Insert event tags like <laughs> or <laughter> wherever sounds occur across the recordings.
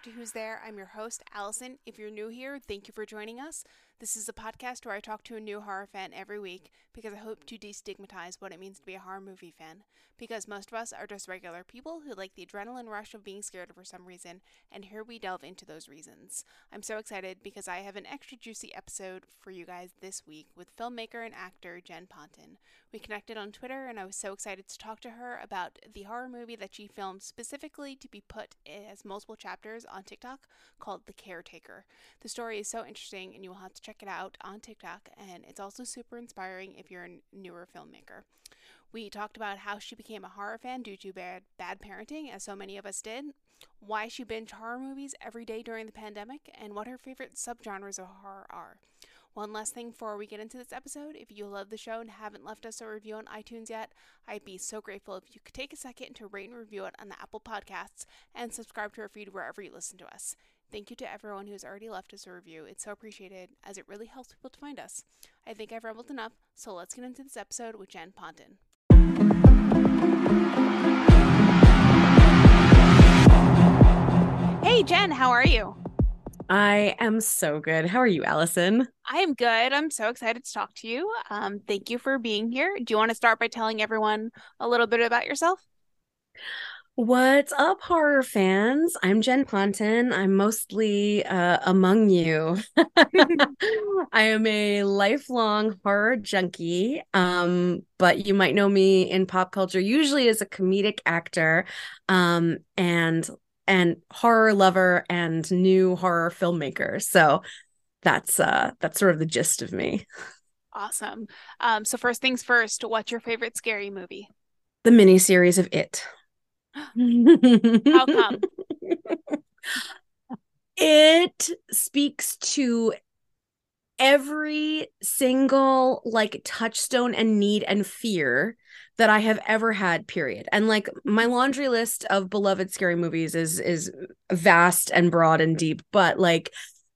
Back to Who's There. I'm your host, Allison. If you're new here, thank you for joining us. This is a podcast where I talk to a new horror fan every week because I hope to destigmatize what it means to be a horror movie fan. Because most of us are just regular people who like the adrenaline rush of being scared for some reason, and here we delve into those reasons. I'm so excited because I have an extra juicy episode for you guys this week with filmmaker and actor Jen Ponton. We connected on Twitter, and I was so excited to talk to her about the horror movie that she filmed specifically to be put as multiple chapters on TikTok called The Caretaker. The story is so interesting, and you will have to check it out on TikTok, and it's also super inspiring if you're a newer filmmaker. We talked about how she became a horror fan due to bad, bad parenting, as so many of us did, why she binged horror movies every day during the pandemic, and what her favorite subgenres of horror are. One last thing before we get into this episode if you love the show and haven't left us a review on iTunes yet, I'd be so grateful if you could take a second to rate and review it on the Apple Podcasts and subscribe to our feed wherever you listen to us. Thank you to everyone who has already left us a review. It's so appreciated as it really helps people to find us. I think I've rambled enough, so let's get into this episode with Jen Ponton. Hey, Jen, how are you? I am so good. How are you, Allison? I am good. I'm so excited to talk to you. Um, thank you for being here. Do you want to start by telling everyone a little bit about yourself? What's up, horror fans? I'm Jen Ponton. I'm mostly uh, among you. <laughs> <laughs> I am a lifelong horror junkie, um, but you might know me in pop culture usually as a comedic actor um, and and horror lover and new horror filmmaker. So that's uh, that's sort of the gist of me. Awesome. Um, so first things first, what's your favorite scary movie? The miniseries of It. How <laughs> come? It speaks to every single like touchstone and need and fear that I have ever had period. And like my laundry list of beloved scary movies is is vast and broad and deep, but like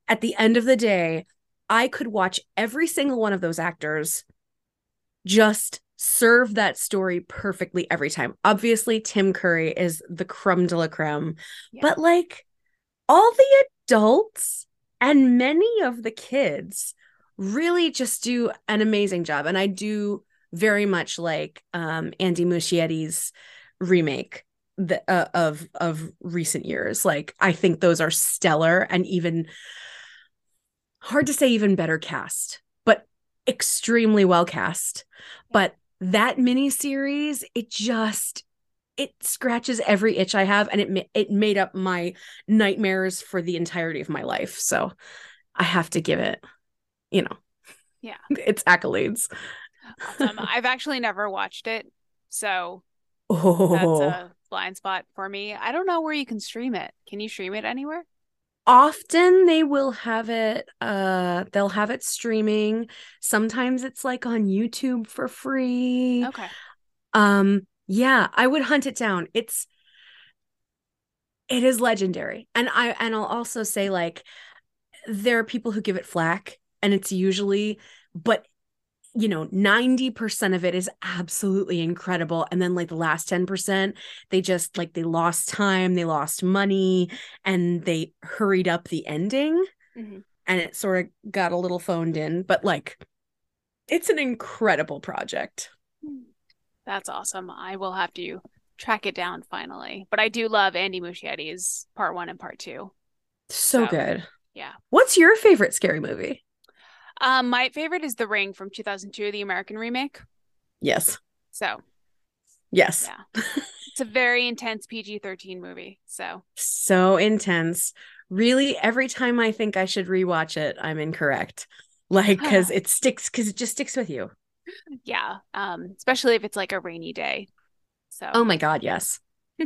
at the end of the day, I could watch every single one of those actors just serve that story perfectly every time. Obviously, Tim Curry is the creme de la creme, yeah. but like all the adults and many of the kids really just do an amazing job. And I do very much like um, Andy Muschietti's remake the, uh, of of recent years. Like I think those are stellar and even hard to say even better cast, but extremely well cast. But that mini series, it just it scratches every itch I have, and it it made up my nightmares for the entirety of my life. So I have to give it, you know, yeah, <laughs> it's accolades. Awesome. I've actually never watched it, so oh. that's a blind spot for me. I don't know where you can stream it. Can you stream it anywhere? Often they will have it uh they'll have it streaming. Sometimes it's like on youtube for free. Okay. Um yeah i would hunt it down. It's it is legendary. And i and i'll also say like there are people who give it flack and it's usually but you know 90% of it is absolutely incredible and then like the last 10% they just like they lost time they lost money and they hurried up the ending mm-hmm. and it sort of got a little phoned in but like it's an incredible project. That's awesome. I will have to track it down finally but i do love andy muschietti's part one and part two. So, so good. yeah. What's your favorite scary movie um, my favorite is The Ring from 2002, the American remake. Yes. So. Yes. Yeah. it's a very intense PG-13 movie. So. So intense. Really, every time I think I should rewatch it, I'm incorrect. <laughs> Like, because <laughs> it sticks, because it just sticks with you. Yeah. Um, especially if it's like a rainy day. So. Oh my God, yes. <laughs>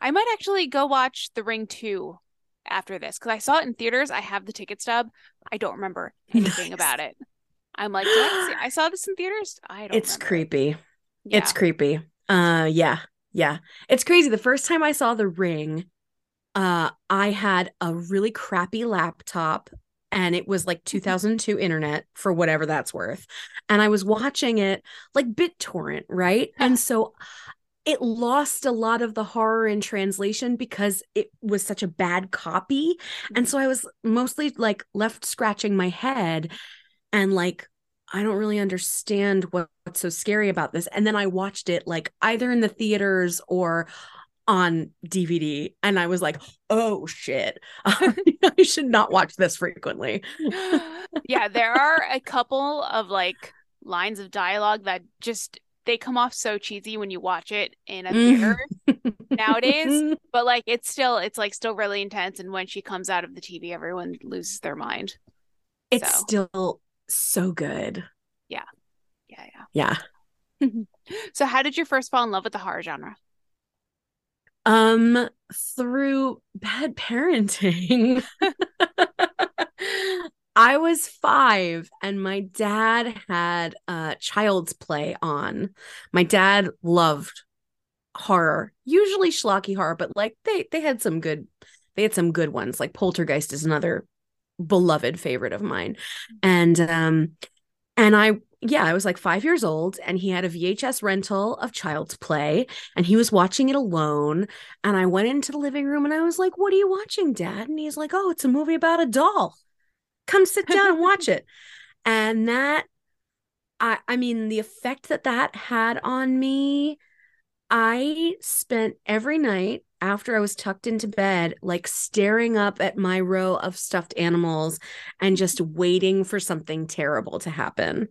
I might actually go watch The Ring 2 after this because I saw it in theaters. I have the ticket stub. I don't remember <laughs> anything nice. about it. I'm like, I, I, saw this in theaters. I don't. It's creepy. Yeah. It's creepy. Uh, yeah, yeah. It's crazy. The first time I saw The Ring, uh, I had a really crappy laptop and it was like mm-hmm. 2002 internet for whatever that's worth and i was watching it like bittorrent right and <laughs> so it lost a lot of the horror in translation because it was such a bad copy. And mm-hmm. so I was mostly like left scratching my head and like, I don't really understand what, what's so scary about this. And then I watched it like either in the theaters or on DVD and I was like, oh shit, <laughs> I should not watch this frequently. <laughs> yeah, there are a couple of like lines of dialogue that just they come off so cheesy when you watch it in a theater <laughs> nowadays, but like it's still it's like still really intense and when she comes out of the TV everyone loses their mind. It's so. still so good. Yeah. Yeah, yeah. Yeah. <laughs> so how did you first fall in love with the horror genre? Um, through bad parenting. <laughs> I was five and my dad had uh child's play on. My dad loved horror, usually schlocky horror, but like they they had some good they had some good ones. Like Poltergeist is another beloved favorite of mine. And um and I yeah, I was like five years old, and he had a VHS rental of Child's Play, and he was watching it alone. And I went into the living room and I was like, What are you watching, Dad? And he's like, Oh, it's a movie about a doll. Come sit down and watch <laughs> it. And that, I, I mean, the effect that that had on me, I spent every night after I was tucked into bed, like staring up at my row of stuffed animals and just waiting for something terrible to happen.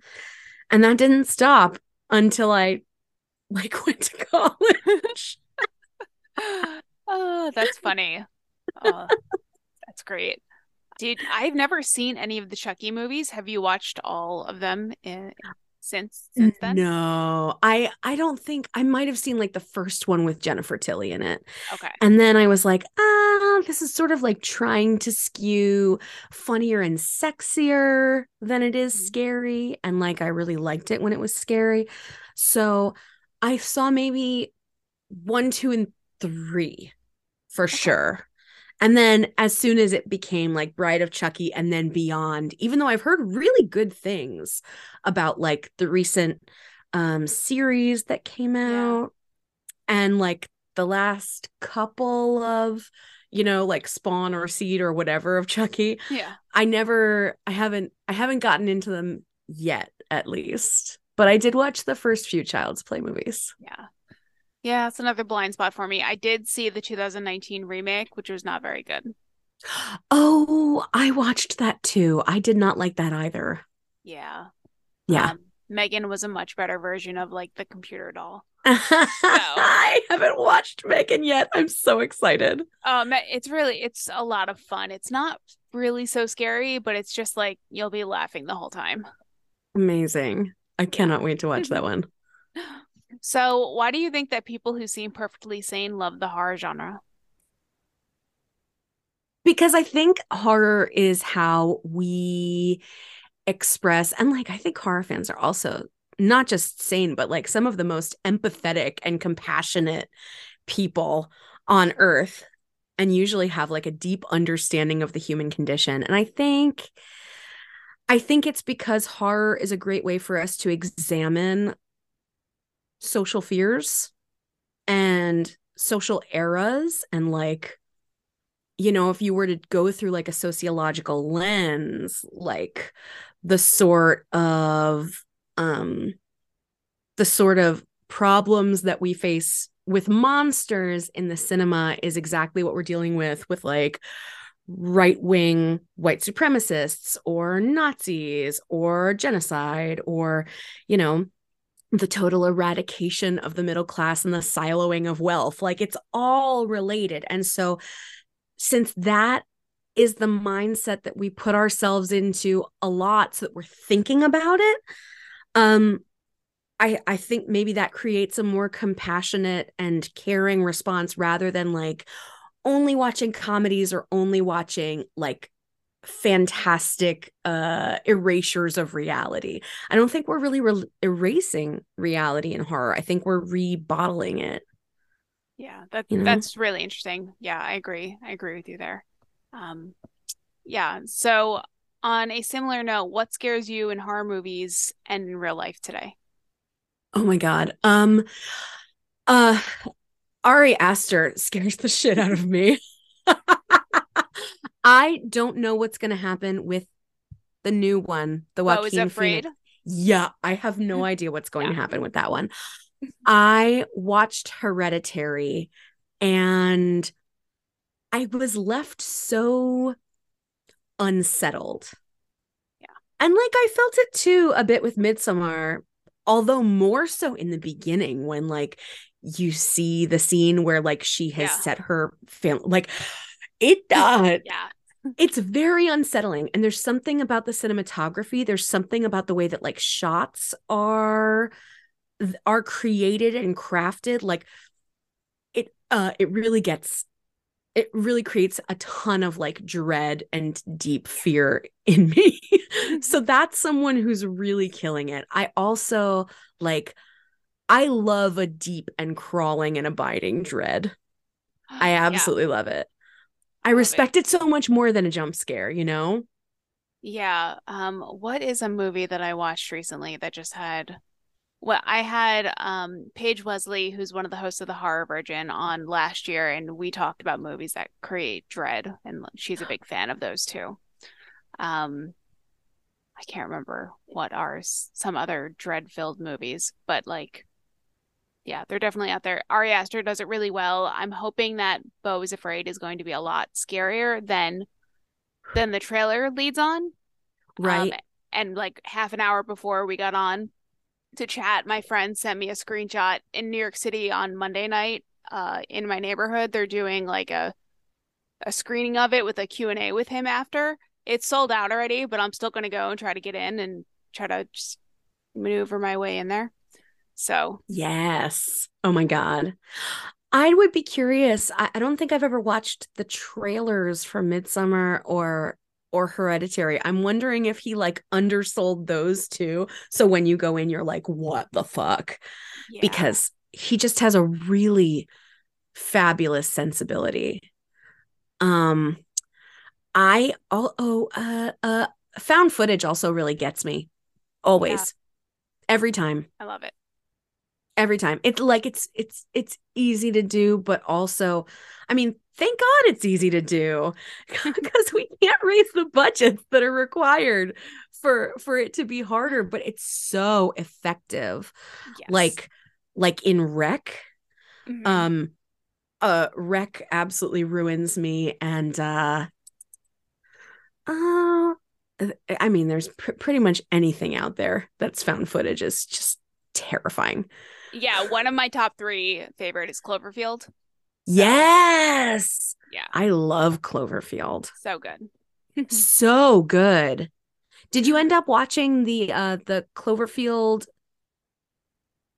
And that didn't stop until I like <laughs> went to college. <laughs> oh, that's funny. Oh, that's great. Dude, I've never seen any of the Chucky movies. Have you watched all of them in, since since then? No. I I don't think I might have seen like the first one with Jennifer Tilly in it. Okay. And then I was like, "Ah, this is sort of like trying to skew funnier and sexier than it is mm-hmm. scary." And like I really liked it when it was scary. So, I saw maybe 1, 2 and 3 for okay. sure. And then as soon as it became like Bride of Chucky and then beyond, even though I've heard really good things about like the recent um series that came out yeah. and like the last couple of you know like spawn or seed or whatever of chucky yeah. I never i haven't i haven't gotten into them yet at least. But i did watch the first few child's play movies. Yeah yeah, it's another blind spot for me. I did see the 2019 remake, which was not very good. Oh, I watched that too. I did not like that either. Yeah. Yeah. Um, Megan was a much better version of like the computer doll. <laughs> so. I haven't watched Megan yet. I'm so excited. Um, it's really it's a lot of fun. It's not really so scary, but it's just like you'll be laughing the whole time. Amazing. I cannot wait to watch <laughs> that one. <laughs> So, why do you think that people who seem perfectly sane love the horror genre? Because I think horror is how we express, and like, I think horror fans are also not just sane, but like some of the most empathetic and compassionate people on earth, and usually have like a deep understanding of the human condition. And I think. I think it's because horror is a great way for us to examine social fears and social eras and like you know if you were to go through like a sociological lens like the sort of um the sort of problems that we face with monsters in the cinema is exactly what we're dealing with with like right wing white supremacists or Nazis or genocide or, you know, the total eradication of the middle class and the siloing of wealth. Like it's all related. And so, since that is the mindset that we put ourselves into a lot so that we're thinking about it, um, I, I think maybe that creates a more compassionate and caring response rather than like only watching comedies or only watching like fantastic uh erasures of reality. I don't think we're really re- erasing reality in horror. I think we're rebottling it. Yeah, that you know? that's really interesting. Yeah, I agree. I agree with you there. Um yeah, so on a similar note, what scares you in horror movies and in real life today? Oh my god. Um Uh Ari Aster scares the shit out of me. <laughs> I don't know what's going to happen with the new one, the Joaquin oh, is afraid? Phoenix. Yeah, I have no <laughs> idea what's going yeah. to happen with that one. I watched Hereditary and I was left so unsettled. Yeah. And like I felt it too a bit with Midsommar, although more so in the beginning when like you see the scene where like she has yeah. set her family like it uh, <laughs> yeah it's very unsettling and there's something about the cinematography there's something about the way that like shots are are created and crafted like it uh it really gets it really creates a ton of like dread and deep fear in me. <laughs> So mm-hmm. that's someone who's really killing it. I also like i love a deep and crawling and abiding dread. I absolutely yeah. love it I respect it. it so much more than a jump scare, you know? Yeah. Um, what is a movie that I watched recently that just had well, I had um Paige Wesley, who's one of the hosts of the Horror Virgin, on last year, and we talked about movies that create dread, and she's a big fan of those too. Um, I can't remember what are some other dread-filled movies, but like yeah, they're definitely out there. Ari Aster does it really well. I'm hoping that Beau is Afraid is going to be a lot scarier than than the trailer leads on. Right. Um, and like half an hour before we got on to chat, my friend sent me a screenshot in New York City on Monday night. Uh, in my neighborhood, they're doing like a a screening of it with a Q&A with him after. It's sold out already, but I'm still going to go and try to get in and try to just maneuver my way in there. So, yes. Oh my God. I would be curious. I, I don't think I've ever watched the trailers for Midsommar or or Hereditary. I'm wondering if he like undersold those two. So when you go in, you're like, what the fuck? Yeah. Because he just has a really fabulous sensibility. Um, I oh, oh uh uh found footage also really gets me. Always. Yeah. Every time. I love it every time it's like it's it's it's easy to do but also i mean thank god it's easy to do <laughs> because we can't raise the budgets that are required for for it to be harder but it's so effective yes. like like in rec mm-hmm. um uh rec absolutely ruins me and uh uh I mean, there's pr- pretty much anything out there that's found footage is just terrifying yeah, one of my top three favorite is Cloverfield. So, yes. Yeah. I love Cloverfield. So good. <laughs> so good. Did you end up watching the uh the Cloverfield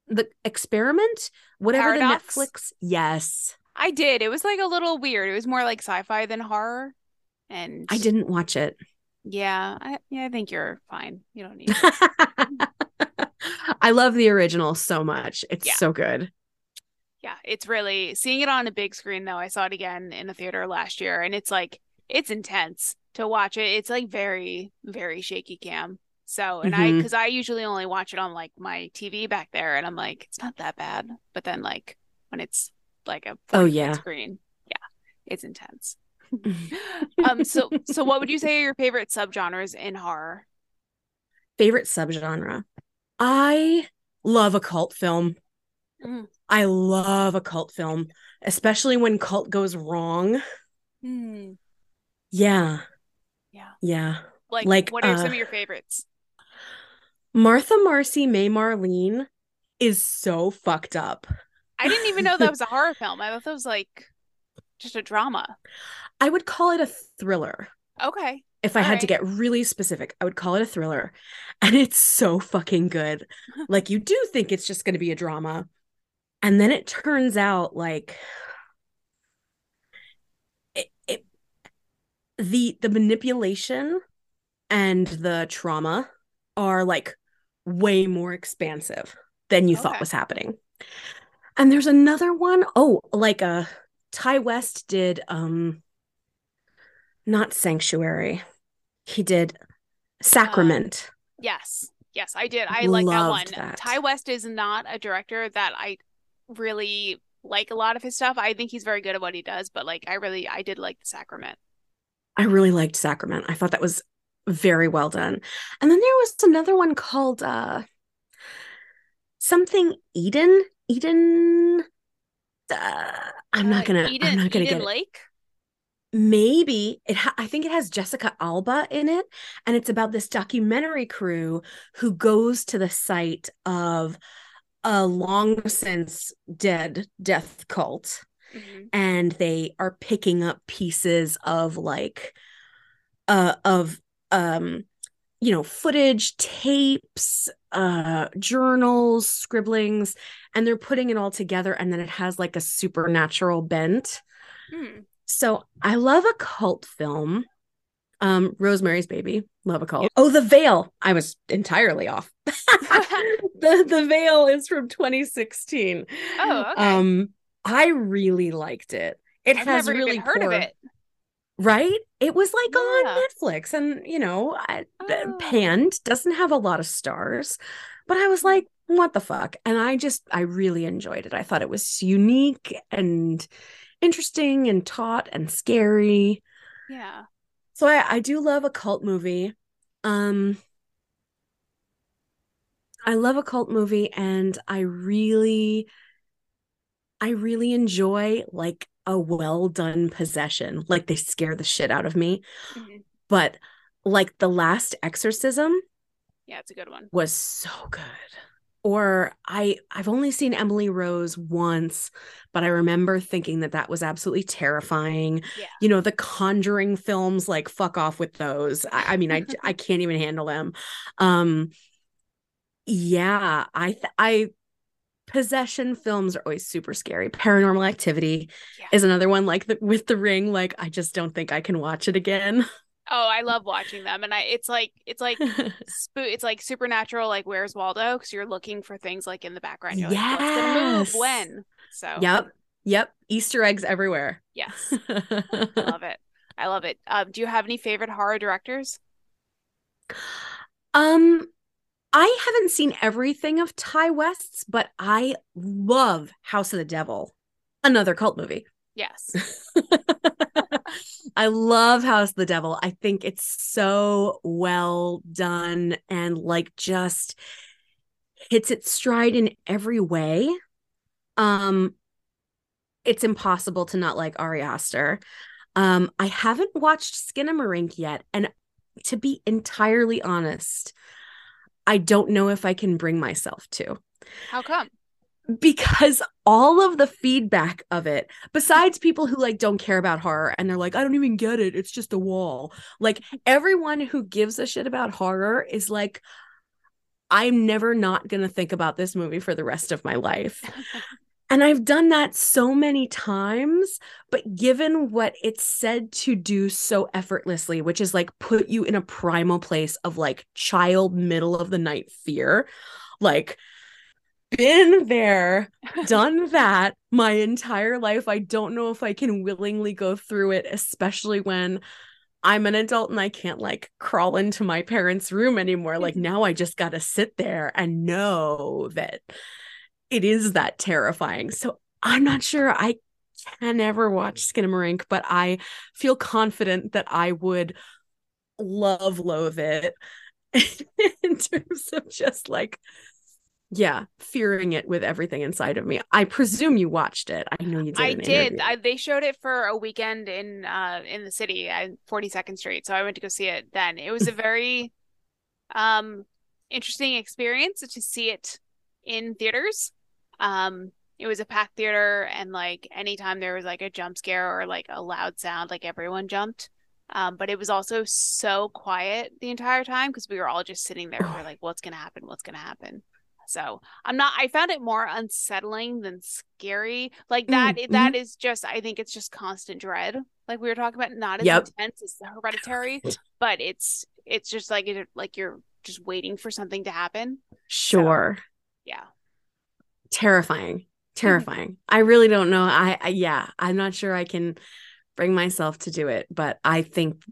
the experiment? Whatever Paradox? the Netflix. Yes. I did. It was like a little weird. It was more like sci-fi than horror. And I didn't watch it. Yeah, I, yeah, I think you're fine. You don't need <laughs> I love the original so much. It's yeah. so good. Yeah, it's really seeing it on a big screen though. I saw it again in a theater last year and it's like it's intense to watch it. It's like very very shaky cam. So, and mm-hmm. I cuz I usually only watch it on like my TV back there and I'm like it's not that bad. But then like when it's like a oh yeah screen, yeah, it's intense. <laughs> um so so what would you say are your favorite subgenres in horror? Favorite subgenre. I love a cult film. Mm. I love a cult film, especially when cult goes wrong. Mm. Yeah. Yeah. Yeah. Like, like what are uh, some of your favorites? Martha Marcy May Marlene is so fucked up. I didn't even know that was a <laughs> horror film. I thought that was like just a drama. I would call it a thriller. Okay if I All had right. to get really specific, I would call it a thriller. <laughs> And it's so fucking good. <laughs> like you do think it's just going to be a drama. And then it turns out like <sighs> it, it, the the manipulation and the trauma are like way more expansive than you okay. thought was happening. And there's another one, oh, like a uh, Ti West did um not sanctuary he did Sacrament. Uh, yes. Yes, I did. I like that one. That. Ti West is not a director that I really like a lot of his stuff. I think he's very good at what he does, but like I really I did like the Sacrament. I really liked Sacrament. I thought that was very well done. And then there was another one called uh something Eden. Eden uh, I'm not Uh, gonna Eden, I'm not gonna Eden get it. Maybe it ha- I think it has Jessica Alba in it and it's about this documentary crew who goes to the site of a long since dead death cult Mhm. and they are picking up pieces of like uh of um you know footage tapes uh journals scribblings and they're putting it all together and then it has like a supernatural bent Hmm. So i love a cult film. Um rosemary's baby love a cult. Oh the veil. I was entirely off. <laughs> The <laughs> the veil is from 2016 Oh, okay. um i really liked it. It I've has never really heard poor of it. right? It was like Yeah. on netflix and you know I, Oh. panned doesn't have a lot of stars but i was like what the fuck? And i just i really enjoyed it. I thought it was unique and interesting and taut and scary Yeah. so i i do love a cult movie um i love a cult movie and i really i really enjoy like a well done possession like they scare the shit out of me Mhm. but like the last exorcism Yeah, it's a good one. was so good or i i've only seen emily rose once but i remember thinking that that was absolutely terrifying. Yeah. you know the conjuring films like fuck off with those. I, I mean i i <laughs> can't even handle them. Um yeah i th- i possession films are always super scary. Paranormal activity Yeah. is another one like the, with the ring like i just don't think i can watch it again <laughs> Oh, I love watching them, and I it's like it's like <laughs> it's like supernatural, like Where's Waldo? Because you're looking for things like in the background. You're like, gonna move Yes. when? So yep yep easter eggs everywhere yes, I <laughs> love it. I love it. Um, do you have any favorite horror directors? Um, I haven't seen everything of Ti West's, but I love House of the Devil, another cult movie. Yes. <laughs> I love House of the Devil. I think it's so well done and like just hits its stride in every way. Um it's impossible to not like Ari Aster. Um I haven't watched Skinamarink yet and to be entirely honest, I don't know if I can bring myself to How come? Because all of the feedback of it besides people who like don't care about horror and they're like i don't even get it. It's just a wall. Like everyone who gives a shit about horror is like i'm never not going to think about this movie for the rest of my life. <laughs> And i've done that so many times but given what it's said to do so effortlessly which is like put you in a primal place of like child middle of the night fear like been there, done that my entire life. I don't know if I can willingly go through it, especially when I'm an adult and I can't like crawl into my parents' room anymore. Like now I just got to sit there and know that it is that terrifying. So I'm not sure I can ever watch Skinamarink, but I feel confident that I would love loathe it <laughs> in terms of just like yeah, fearing it with everything inside of me. I presume you watched it. I know you did. I did. I, they showed it for a weekend in uh in the city at 42nd Street. So I went to go see it then. It was a <laughs> very um interesting experience to see it in theaters. Um it was a packed theater and like anytime there was like a jump scare or like a loud sound, like everyone jumped. Um, but it was also so quiet the entire time because we were all just sitting there. We're like, what's gonna happen? What's gonna happen? So I'm not. I found it more unsettling than scary. Like that. Mm, that is just. I think it's just constant dread. Like we were talking about, not as Yep. intense as the Hereditary, but it's it's just like it. Like you're just waiting for something to happen. sure. Yeah. Terrifying. Terrifying. I really don't know. I, I yeah, I'm not sure I can bring myself to do it, but I think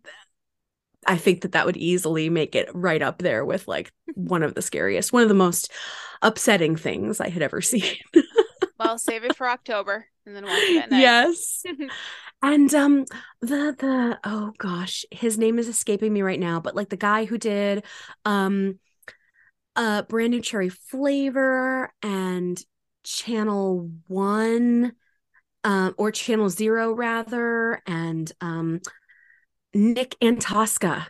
I think that that would easily make it right up there with like one of the scariest, one of the most upsetting things I had ever <laughs> seen. Well, save it for October and then watch it at night. Yes. <laughs> And um the the oh gosh, his name is escaping me right now, but like the guy who did um uh brand new cherry flavor and channel 1 um or channel 0 rather and um Nick Antosca.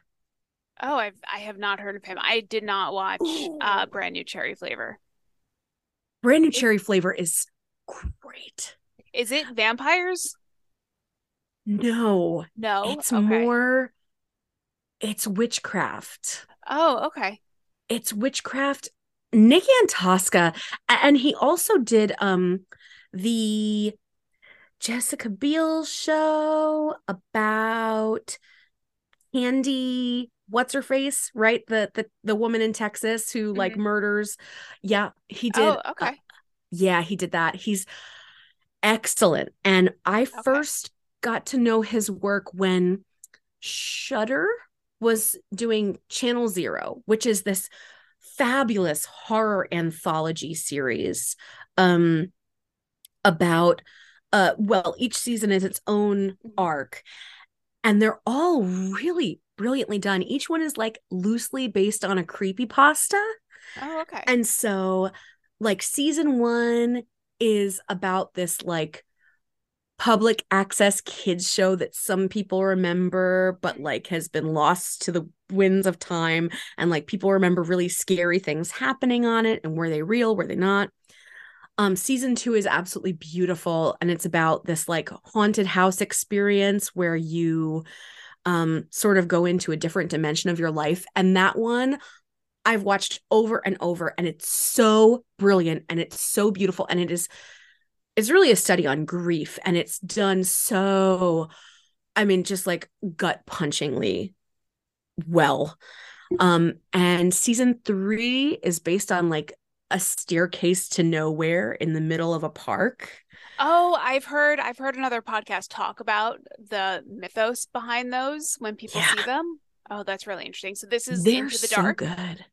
Oh, I've I have not heard of him. I did not watch uh brand new cherry flavor. Brand new cherry flavor is great. Is it vampires? No, No. it's okay. more it's witchcraft. Oh, okay. It's witchcraft. Nick Antosca, and he also did um the Jessica Biel show about Candy, what's her face, right? The the the woman in Texas who like Mhm. murders. Yeah, he did. Oh, uh, okay. yeah, he did that. He's excellent. And I first got to know his work when Shudder was doing Channel Zero, which is this fabulous horror anthology series um about uh well each season is its own Mhm. arc and they're all really brilliantly done each one is like loosely based on a creepy pasta Oh, okay. and so, like, season one is about this, like, public access kids show that some people remember, but, like, has been lost to the winds of time. And, like, people remember really scary things happening on it. And were they real? Were they not? Um, season two is absolutely beautiful. And it's about this, like, haunted house experience where you um sort of go into a different dimension of your life. And that one I've watched over and over and it's so brilliant and it's so beautiful and it is it's really a study on grief and it's done so I mean just like gut punchingly well. Um and season 3 is based on like a staircase to nowhere in the middle of a park. Oh, I've heard I've heard another podcast talk about the mythos behind those when people Yeah. see them. Oh, that's really interesting. So this is They're Into the so Dark. good.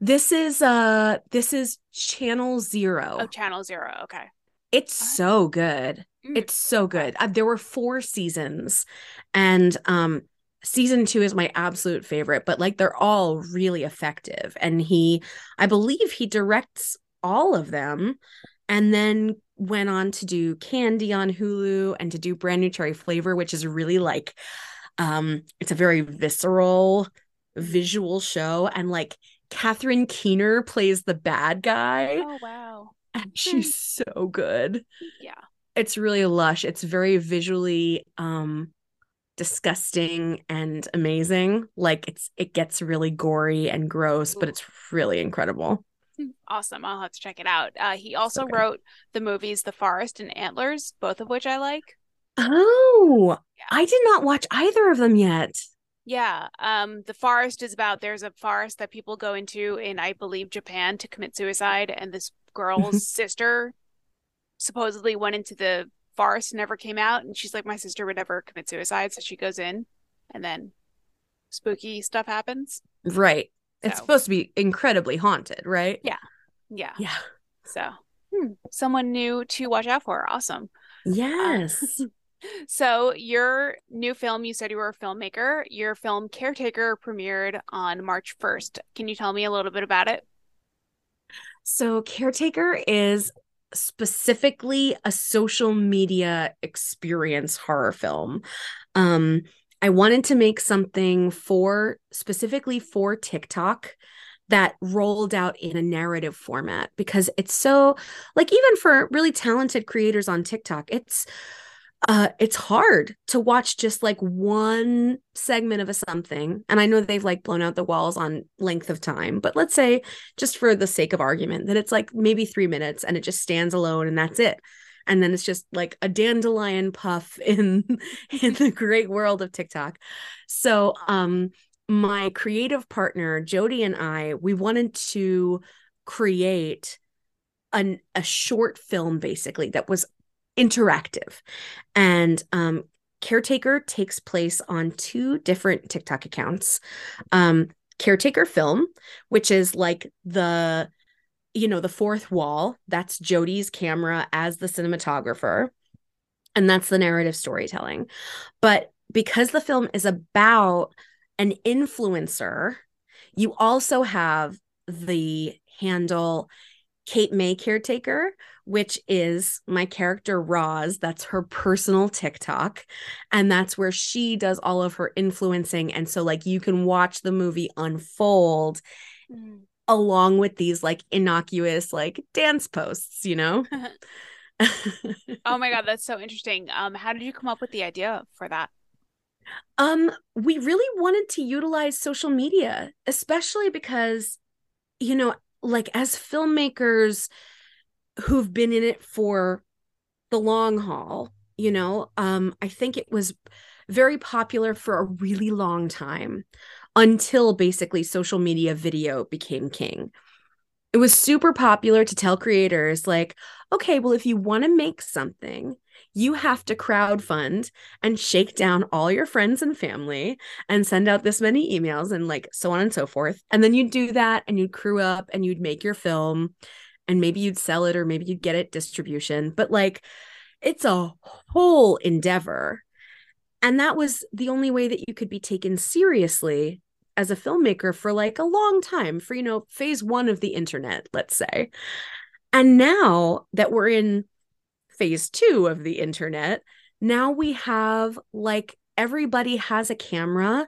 This is uh this is Channel 0. Oh, Channel Zero. Okay. It's Alright. so good. Mm. It's so good. Uh, there were four seasons, and um, season two is my absolute favorite. But like, they're all really effective. And he, I believe, he directs all of them, and then went on to do Candy on Hulu and to do Brand New Cherry Flavor, which is really like, um, it's a very visceral visual show, and like. Catherine Keener plays the bad guy, Oh wow. and she's so good Yeah. it's really lush it's very visually um disgusting and amazing like it's it gets really gory and gross but it's really incredible Awesome. I'll have to check it out. Uh, he also wrote the movies The Forest and Antlers, both of which I like. oh Yeah. i did not watch either of them yet Yeah. Um, The Forest is about there's a forest that people go into in, I believe, Japan to commit suicide, and this <laughs> girl's sister supposedly went into the forest never came out, and she's like, My sister would never commit suicide, so she goes in, and then spooky stuff happens. right it's supposed to be incredibly haunted right Yeah. Yeah. yeah So hmm, someone new to watch out for. Awesome. yes <laughs> So your new film, you said you were a filmmaker. Your film Caretaker premiered on March 1st. Can you tell me a little bit about it? So, Caretaker is specifically a social media experience horror film. Um, I wanted to make something for specifically for TikTok that rolled out in a narrative format because it's so like even for really talented creators on TikTok, it's uh it's hard to watch just like one segment of a something and i know they've like blown out the walls on length of time but let's say just for the sake of argument that it's like maybe 3 minutes and it just stands alone and that's it. And then it's just like a dandelion puff <laughs> in in the great world of TikTok. So um my creative partner Jody and I we wanted to create an a short film basically that was interactive and um caretaker takes place on two different tiktok accounts um caretaker film which is like the you know, the fourth wall. That's jody's camera as the cinematographer. And that's the narrative storytelling. But because the film is about an influencer, you also have the handle Cape May caretaker, which is my character Roz. That's her personal TikTok. And that's where she does all of her influencing. And so, like, you can watch the movie unfold mm. along with these, like, innocuous, like, dance posts, you know? <laughs> <laughs> oh my God, that's so interesting. Um, how did you come up with the idea for that? Um, we really wanted to utilize social media, especially because, you know, like as filmmakers who've been in it for the long haul, you know, um, I think it was very popular for a really long time until basically social media video became king. It was super popular to tell creators, like, okay, well, if you want to make something, you have to crowd fund and shake down all your friends and family and send out this many emails and like so on and so forth. And then you'd do that and you'd crew up and you'd make your film and maybe you'd sell it or maybe you'd get it distribution. But like it's a whole endeavor. And that was the only way that you could be taken seriously as a filmmaker for like a long time, for, you know, phase one of the internet, let's say. And now that we're in phase two of the internet, now we have like everybody has a camera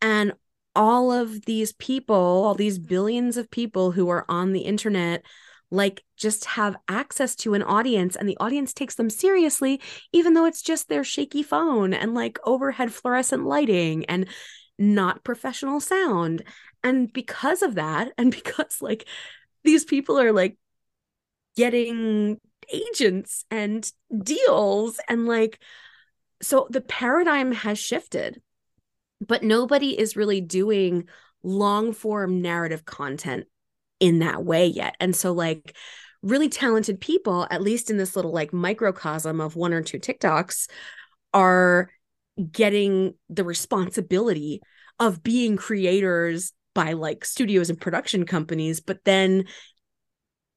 and all of these people, all these billions of people who are on the internet, like just have access to an audience and the audience takes them seriously, even though it's just their shaky phone and like overhead fluorescent lighting and not professional sound. And because of that, and <laughs> because like these people are like getting agents and deals and like so the paradigm has shifted but nobody is really doing long form narrative content in that way yet. And so like really talented people at least in this little like microcosm of one or two TikToks are getting the responsibility of being creators by like studios and production companies but then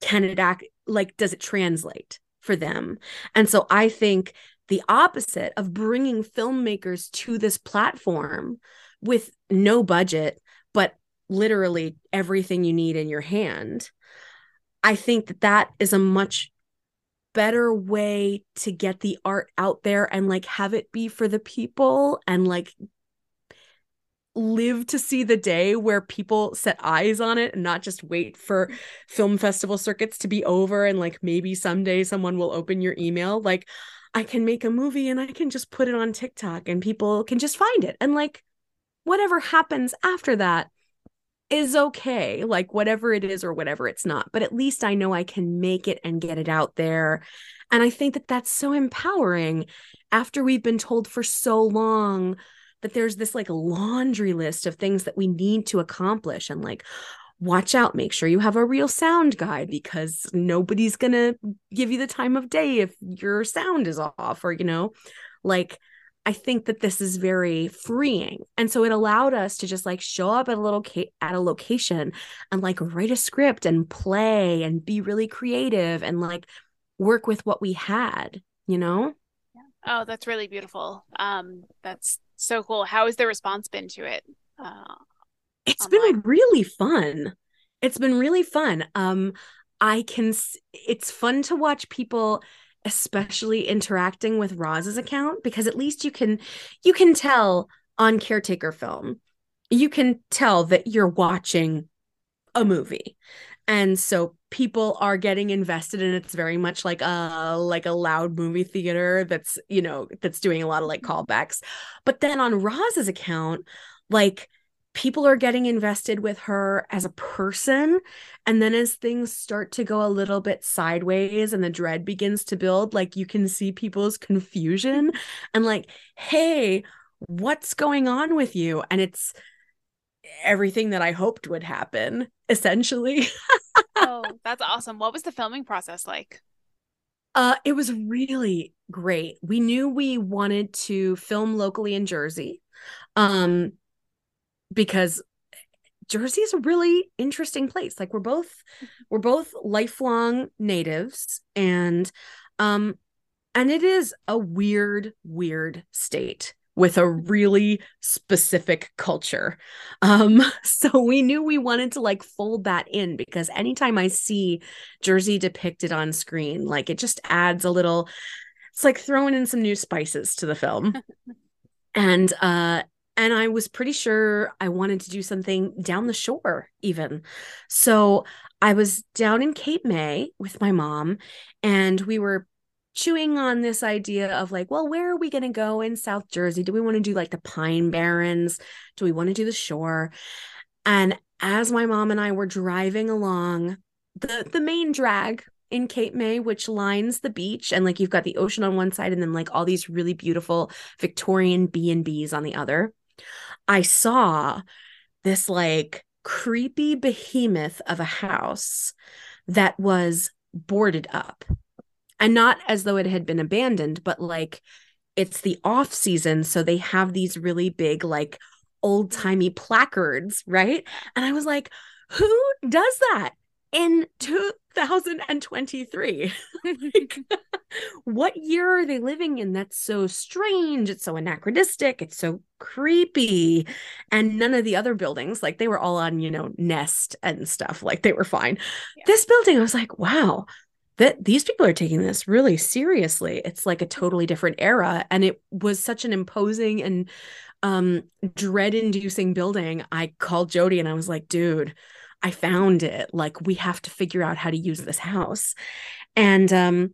can it act like does it translate for them? And so i think the opposite of bringing filmmakers to this platform with no budget literally everything you need in your hand. I think that that is a much better way to get the art out there and like have it be for the people and like live to see the day where people set eyes on it and not just wait for film festival circuits to be over and like maybe someday someone will open your email. Like I can make a movie and I can just put it on TikTok and people can just find it. And like whatever happens after that is okay like whatever it is or whatever it's not but at least I know I can make it and get it out there. And I think that that's so empowering after we've been told for so long that there's this like laundry list of things that we need to accomplish and like watch out make sure you have a real sound guy because nobody's going to give you the time of day if your sound is off or you know like I think that this is very freeing. And so it allowed us to just like show up at a little ca- at a location and like write a script and play and be really creative and like work with what we had, you know? Oh, that's really beautiful. Um that's so cool. How has the response been to it? Uh, it's online? been really fun. It's been really fun. Um, I can. It's fun to watch people, especially interacting with Roz's account, because at least you can, you can tell on caretaker film, you can tell that you're watching a movie. And so people are getting invested and it's very much like a like a loud movie theater that's you know that's doing a lot of like callbacks. But then on roz's account like people are getting invested with her as a person and then as things start to go a little bit sideways and the dread begins to build like you can see people's confusion and like hey what's going on with you and it's everything that I hoped would happen, essentially. oh, <laughs> that's awesome. What was the filming process like? Uh, it was really great. We knew we wanted to film locally in Jersey. Um, because Jersey is a really interesting place. Like we're both we're both lifelong natives and um and it is a weird weird state with a really specific culture. Um <laughs> so we knew we wanted to like fold that in because anytime I see Jersey depicted on screen, like it just adds a little it's like throwing in some new spices to the film. <laughs> and uh and I was pretty sure I wanted to do something down the shore, even. So I was down in Cape May with my mom, and we were chewing on this idea of like, well, where are we going to go in South Jersey? Do we want to do like the Pine Barrens? Do we want to do the shore? And as my mom and I were driving along, the the main drag in Cape May, which lines the beach, and like you've got the ocean on one side, and then like all these really beautiful Victorian B and B's on the other. I saw this like creepy behemoth of a house that was boarded up. And not as though it had been abandoned, but like it's the off season. So they have these really big, like old timey placards, right? And I was like, who does that in 2023? <laughs> like, <laughs> what year are they living in that's so strange? It's so anachronistic. It's so creepy. And none of the other buildings, like they were all on, you know, Nest and stuff, like they were fine. Yeah. This building, I was like, wow, that these people are taking this really seriously. It's like a totally different era. And it was such an imposing and um dread-inducing building. I called Jody and I was like, dude, I found it. Like we have to figure out how to use this house. And um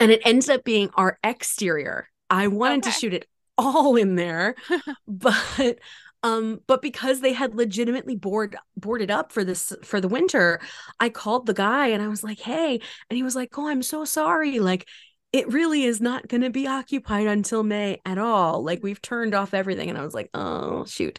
and it ends up being our exterior. I wanted okay. to shoot it all in there, <laughs> but um but because they had legitimately board boarded up for this for the winter, I called the guy and I was like, "Hey," and he was like, "Oh, I'm so sorry. Like it really is not going to be occupied until May at all. Like we've turned off everything." And I was like, "Oh, shoot."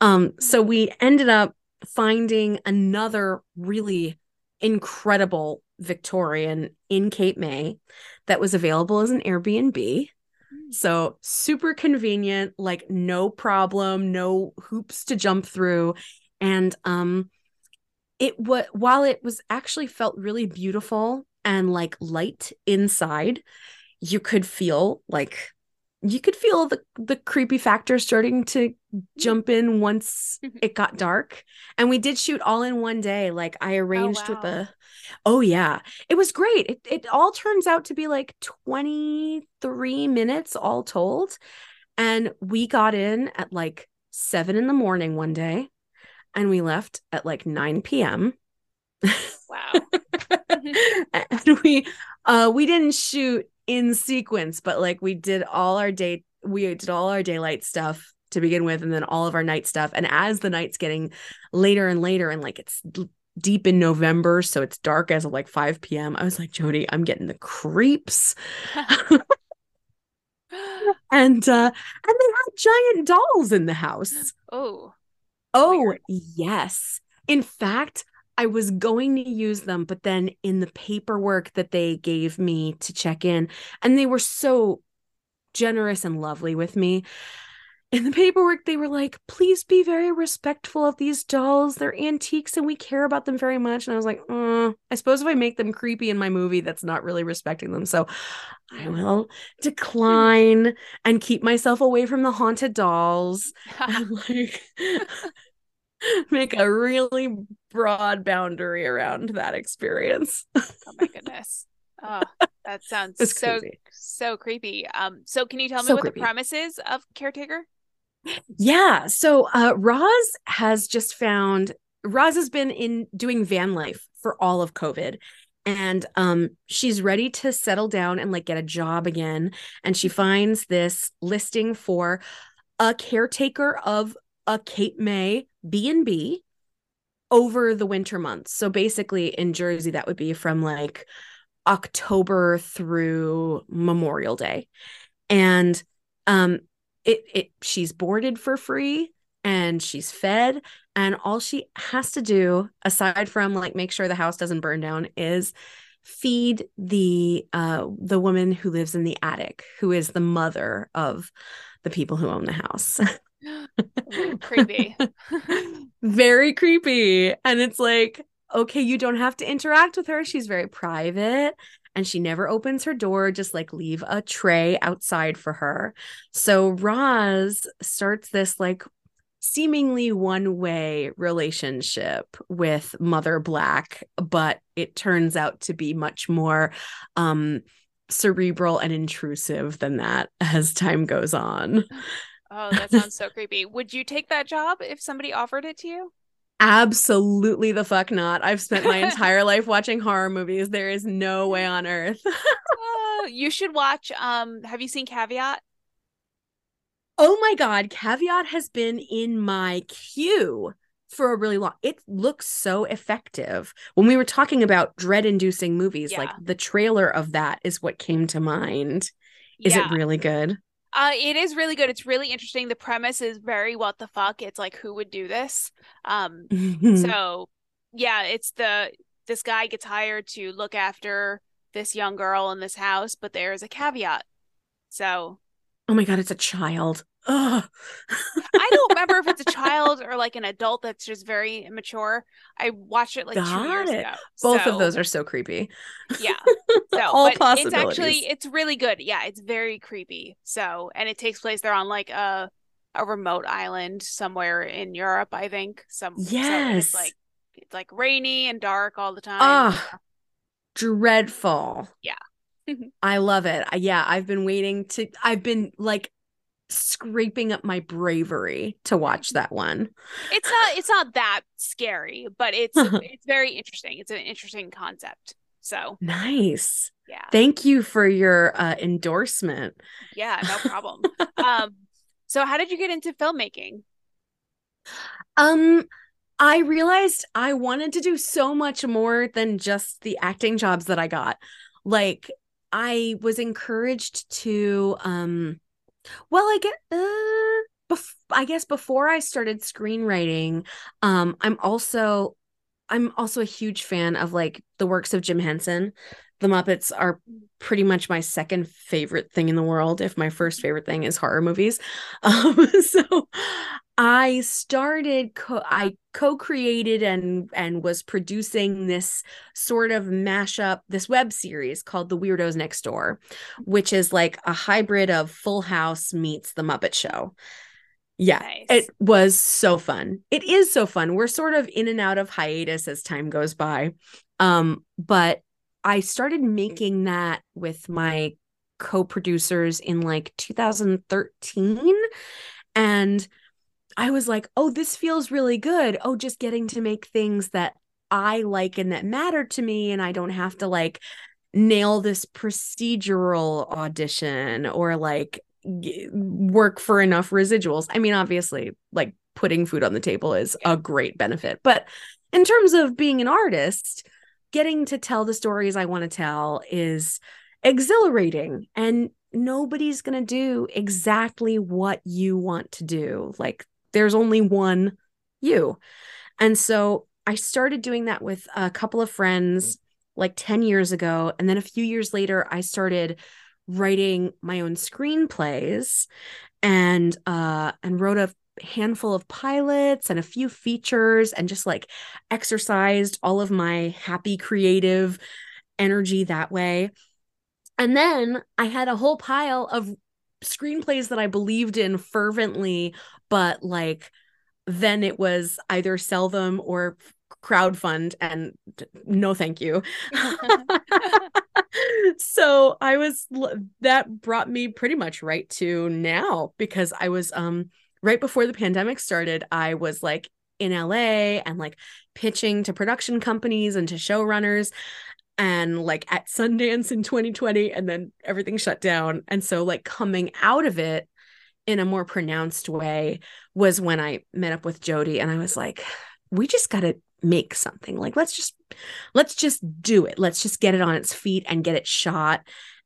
Um so we ended up finding another really incredible Victorian in Cape May that was available as an Airbnb. Hmm. So super convenient, like no problem, no hoops to jump through. And um it what while it was actually felt really beautiful and like light inside, you could feel like you could feel the the creepy factor starting to jump in once it got dark. And we did shoot all in one day. Like i oh, arranged oh, wow. with the oh yeah. It was great. It, it all turns out to be like 23 minutes all told. And we got in at like 7 in the morning one day. And we left at like 9 p.m wow. <laughs> And we uh we didn't shoot in sequence, but like we did all our day, we did all our daylight stuff to begin with, and then all of our night stuff. And as the night's getting later and later, and like it's deep in November, so it's dark as of like 5 p.m., I was like, Jody, I'm getting the creeps. <laughs> and uh and they had giant dolls in the house. Oh. Oh, weird. yes. In fact, I was going to use them, but then in the paperwork that they gave me to check in, and they were so generous and lovely with me. In the paperwork, they were like, please be very respectful of these dolls. They're antiques and we care about them very much. And I was like, uh, I suppose if I make them creepy in my movie, that's not really respecting them. So I will decline and keep myself away from the haunted dolls. <laughs> <laughs> like <laughs> make a really broad boundary around that experience. <laughs> oh my goodness. Oh, that sounds so crazy. so creepy. Um, so can you tell me so what creepy. the premise is of Caretaker? Yeah. So uh Roz has just found Roz has been in doing van life for all of COVID. And um she's ready to settle down and like get a job again. And she finds this listing for a caretaker of a Cape May B&B over the winter months. So basically in Jersey that would be from like October through Memorial Day. And um it it she's boarded for free and she's fed and all she has to do aside from like make sure the house doesn't burn down is feed the uh the woman who lives in the attic who is the mother of the people who own the house <laughs> creepy. <laughs> very creepy. And it's like, okay, you don't have to interact with her. She's very private and she never opens her door. Just like leave a tray outside for her. So Roz starts this like seemingly one way relationship with Mother Black, but it turns out to be much more um, cerebral and intrusive than that <laughs> as time goes on. Oh, that sounds so creepy. Would you take that job if somebody offered it to you? Absolutely the fuck not. I've spent my <laughs> entire life watching horror movies. There is no way on earth. <laughs> oh, you should watch um have you seen Caveat? Oh my god, Caveat has been in my queue for a really long. It looks so effective. When we were talking about dread-inducing movies, yeah. like the trailer of that is what came to mind. Is yeah. it really good? Uh, it is really good. It's really interesting. The premise is very what the fuck. It's like who would do this? Um, <laughs> so yeah, it's the this guy gets hired to look after this young girl in this house, but there's a caveat. So, oh my god, it's a child. Ugh. I don't remember if it's a child <laughs> or like an adult that's just very immature. I watched it like Got two years it. ago. Both so, of those are so creepy. Yeah. <laughs> So All possibilities. it's actually it's really good. Yeah, it's very creepy. So and it takes place there on like a a remote island somewhere in Europe, I think. Some yes, so it's like it's like rainy and dark all the time. Ah, dreadful. Yeah. <laughs> I love it. Yeah, I've been waiting to I've been like scraping up my bravery to watch that one. It's not it's not that scary, but it's <laughs> it's very interesting. It's an interesting concept. So nice. Yeah. Thank you for your uh, endorsement. Yeah, no <laughs> problem. um so how did you get into filmmaking? Um I realized I wanted to do so much more than just the acting jobs that I got. Like I was encouraged to um well, I get uh bef- I guess before I started screenwriting, um I'm also I'm also a huge fan of like the works of Jim Henson. The Muppets are pretty much my second favorite thing in the world if my first favorite thing is horror movies. <laughs> Um so I started co- I co-created and and was producing this sort of mashup this web series called The Weirdos Next Door, which is like a hybrid of Full House meets The Muppet Show. Yeah, nice. it was so fun. It is so fun. We're sort of in and out of hiatus as time goes by. Um but I started making that with my co-producers in like 2013 and I was like, oh, this feels really good. Oh, just getting to make things that I like and that matter to me. And I don't have to like nail this procedural audition or like g- work for enough residuals. I mean, obviously, like putting food on the table is a great benefit. But in terms of being an artist, getting to tell the stories I want to tell is exhilarating. And nobody's going to do exactly what you want to do. Like there's only one you. And so I started doing that with a couple of friends like 10 years ago. And then a few years later, I started writing my own screenplays and uh and wrote a handful of pilots and a few features and just like exercised all of my happy creative energy that way. And then I had a whole pile of screenplays that I believed in fervently, but like then it was either sell them or crowdfund and no thank you. <laughs> so I was that brought me pretty much right to now because I was um right before the pandemic started, I was like in LA and like pitching to production companies and to showrunners and like at Sundance in 2020 and then everything shut down and so like coming out of it in a more pronounced way was when I met up with Jody and I was like we just got to make something. Like let's just let's just do it. Let's just get it on its feet and get it shot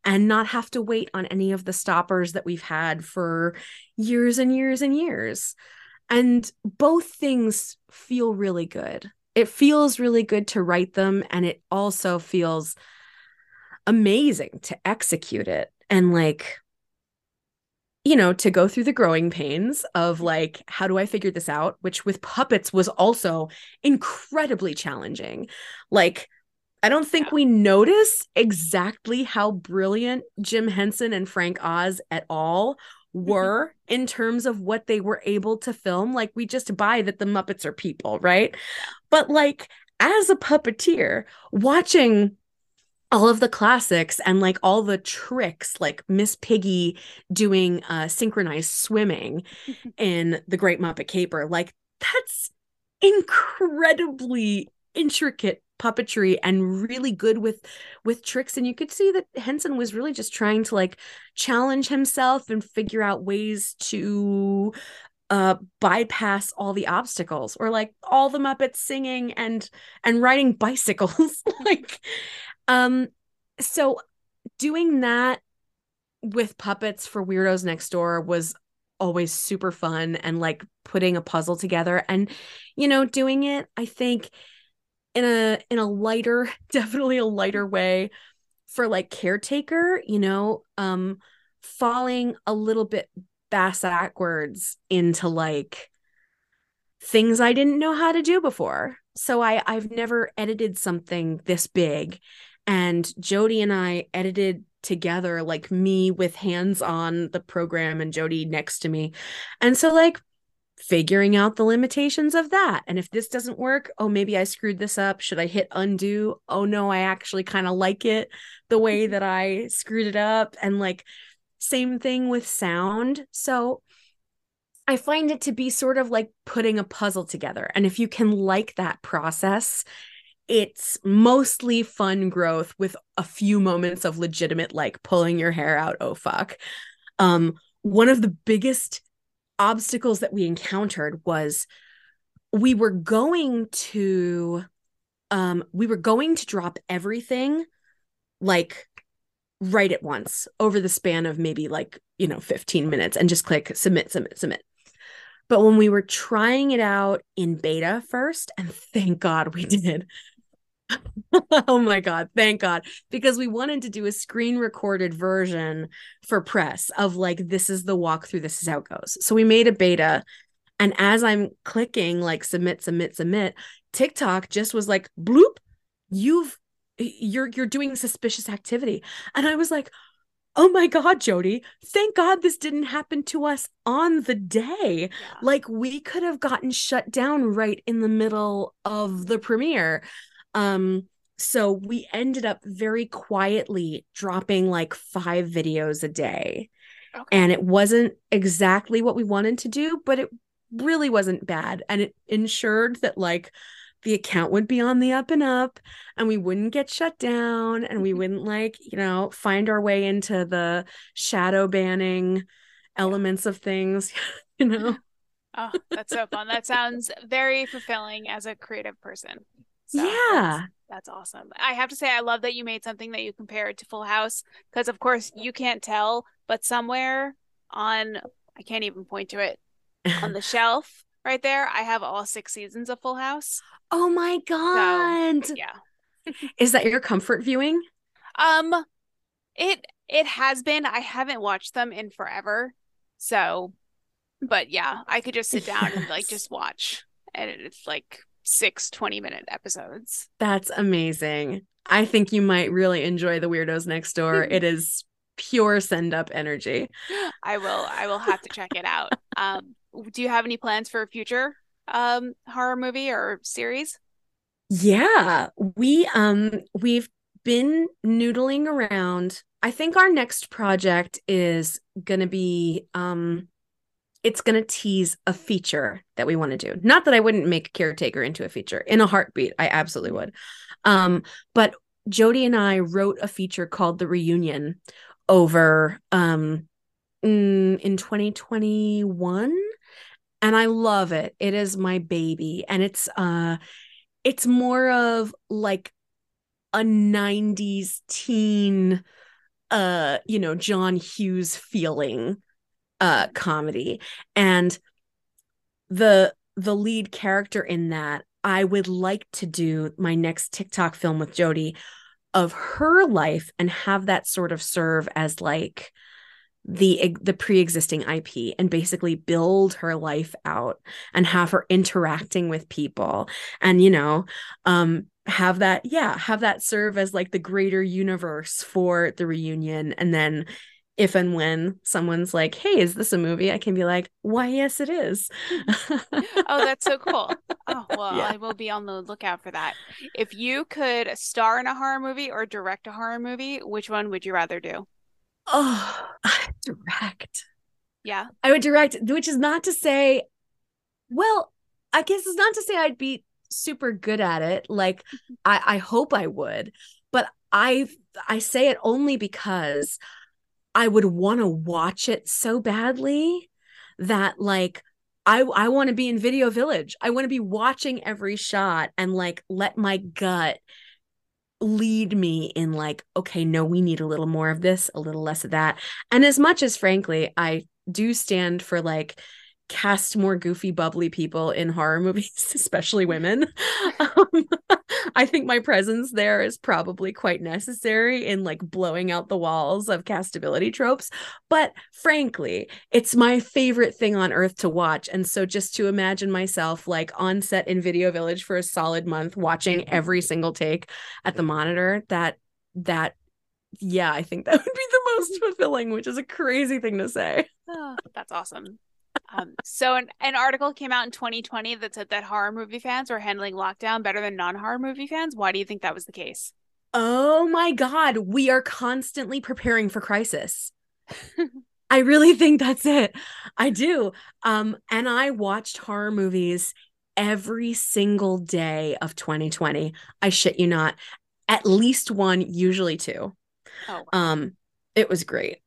and not have to wait on any of the stoppers that we've had for years and years and years. And both things feel really good. It feels really good to write them and it also feels amazing to execute it and like you know, to go through the growing pains of like, how do I figure this out? Which with puppets was also incredibly challenging. Like, I don't think we notice exactly how brilliant Jim Henson and Frank Oz at all mm-hmm. were in terms of what they were able to film. Like, we just buy that the Muppets are people, right? But like, as a puppeteer, watching all of the classics and like all the tricks like miss piggy doing uh synchronized swimming <laughs> in the great muppet caper like that's incredibly intricate puppetry and really good with with tricks. And you could see that henson was really just trying to like challenge himself and figure out ways to uh bypass all the obstacles or like all the muppets singing and and riding bicycles. <laughs> Like um, so doing that with puppets for Weirdos Next Door was always super fun and like putting a puzzle together and you know doing it I think in a in a lighter <laughs> definitely a lighter way for like caretaker you know um falling a little bit bass backwards into like things I didn't know how to do before. So I I've never edited something this big and Jody and I edited together like me with hands on the program and Jody next to me. And so like figuring out the limitations of that. And if this doesn't work, oh maybe I screwed this up. Should I hit undo? Oh no, I actually kind of like it the way that I screwed it up and like same thing with sound. So I find it to be sort of like putting a puzzle together. And if you can like that process it's mostly fun growth with a few moments of legitimate like pulling your hair out oh fuck. Um one of the biggest obstacles that we encountered was we were going to um we were going to drop everything like right at once over the span of maybe like you know 15 minutes and just click submit submit submit. But when we were trying it out in beta first and thank god we <laughs> did <laughs> oh my god thank god. Because we wanted to do a screen recorded version for press of like this is the walkthrough this is how it goes. So we made a beta and as i'm clicking like submit submit submit tiktok just was like bloop you've you're you're doing suspicious activity. And i was like oh my god jody thank god this didn't happen to us on the day. Yeah. like we could have gotten shut down right in the middle of the premiere um, so we ended up very quietly dropping like five videos a day. Okay. And it wasn't exactly what we wanted to do, but it really wasn't bad. And it ensured that like the account would be on the up and up and we wouldn't get shut down and we wouldn't like, you know, find our way into the shadow banning elements of things, <laughs> you know. Oh, that's so fun. That sounds very fulfilling as a creative person. So yeah. That's, that's, awesome. I have to say, I love that you made something that you compared to Full House because, of course, you can't tell, but somewhere on, I can't even point to it, on the <laughs> shelf right there, I have all six seasons of Full House. Oh my God. So, yeah. Is that your comfort viewing? Um, it it has been. I haven't watched them in forever. So, but yeah, I could just sit down yes. and like <laughs> just watch. And it's like six 20 minute episodes. That's amazing. I think you might really enjoy the Weirdos Next Door. <laughs> it is pure send up energy. I will I will have to check it out. <laughs> Um do you have any plans for a future um horror movie or series? Yeah, we um we've been noodling around. I think our next project is going to be um it's going to tease a feature that we want to do. Not that I wouldn't make caretaker into a feature in a heartbeat. I absolutely would. Um, but Jody and I wrote a feature called The Reunion over um in, in 2021 and I love it. It is my baby and it's uh it's more of like a 90s teen uh you know John Hughes feeling uh comedy. And the the lead character in that I would like to do my next TikTok film with Jody of her life and have that sort of serve as like the the pre-existing IP and basically build her life out and have her interacting with people and you know um have that yeah have that serve as like the greater universe for the reunion and then if and when someone's like hey is this a movie? I can be like why yes it is. Oh that's so <laughs> cool. Oh well yeah. i will be on the lookout for that. If you could star in a horror movie or direct a horror movie which one would you rather do? Oh direct. Yeah? I would direct which is not to say well i guess it's not to say i'd be super good at it like <laughs> i i hope i would but i i say it only because i would want to watch it so badly that like I I want to be in Video Village. I want to be watching every shot and like let my gut lead me in like okay, no, we need a little more of this, a little less of that. And as much as frankly, I do stand for like cast more goofy bubbly people in horror <laughs> movies especially women. <laughs> Um, <laughs> i think my presence there is probably quite necessary in like blowing out the walls of castability tropes. But frankly it's my favorite thing on earth to watch. And so just to imagine myself like on set in video village for a solid month watching every single take at the monitor that that yeah i think that would be the most fulfilling which is a crazy thing to say. Oh, that's awesome um, so an, an article came out in 2020 that said that horror movie fans were handling lockdown better than non-horror movie fans. Why do you think that was the case? Oh my god, we are constantly preparing for crisis. <laughs> I really think that's it. I do. Um and I watched horror movies every single day of 2020. I shit you not. At least one, usually two. Oh. Um it was great.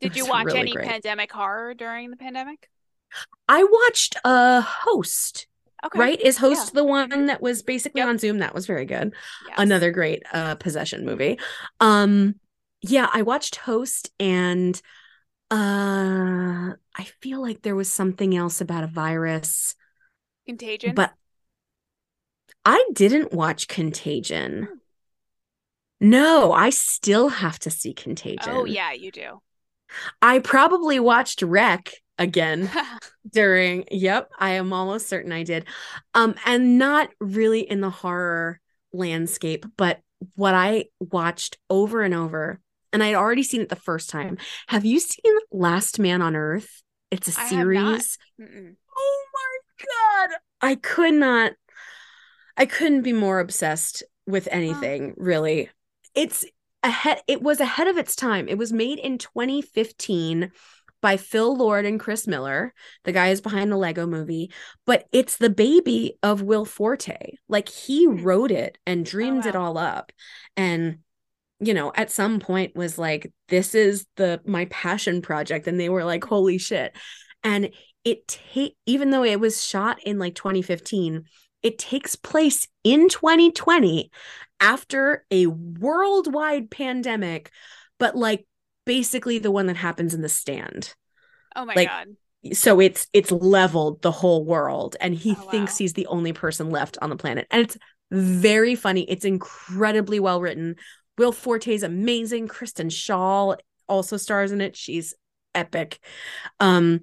Did you watch really any great. pandemic horror during the pandemic? I watched a uh, host. Okay. Right? Is host yeah. the one that was basically yep. on Zoom? That was very good. Yes. Another great uh possession movie. Um yeah, I watched Host and uh I feel like there was something else about a virus. Contagion. But I didn't watch Contagion. Hmm. No, I still have to see Contagion. Oh yeah, you do. I probably watched Rec again <laughs> during yep i am almost certain i did. Um and not really in the horror landscape but what i watched over and over and i'd already seen it the first time. Have you seen last man on earth? It's a series. Oh my god. I could not i couldn't be more obsessed with anything oh. really. It's ahead it was ahead of its time. It was made in 2015 by Phil Lord and Chris Miller. The guys behind the Lego movie, but it's the baby of Will Forte. Like he hmm. wrote it and oh, dreamed oh, wow. it all up. And you know, at some point was like this is the my passion project and they were like holy shit. And it take even though it was shot in like 2015, it takes place in 2020 after a worldwide pandemic, but like basically the one that happens in the stand. Oh my like, god. So it's it's leveled the whole world and he oh, thinks wow. he's the only person left on the planet. And it's very funny. It's incredibly well written. Will Forte's amazing. Kristen Schaal also stars in it. She's epic. Um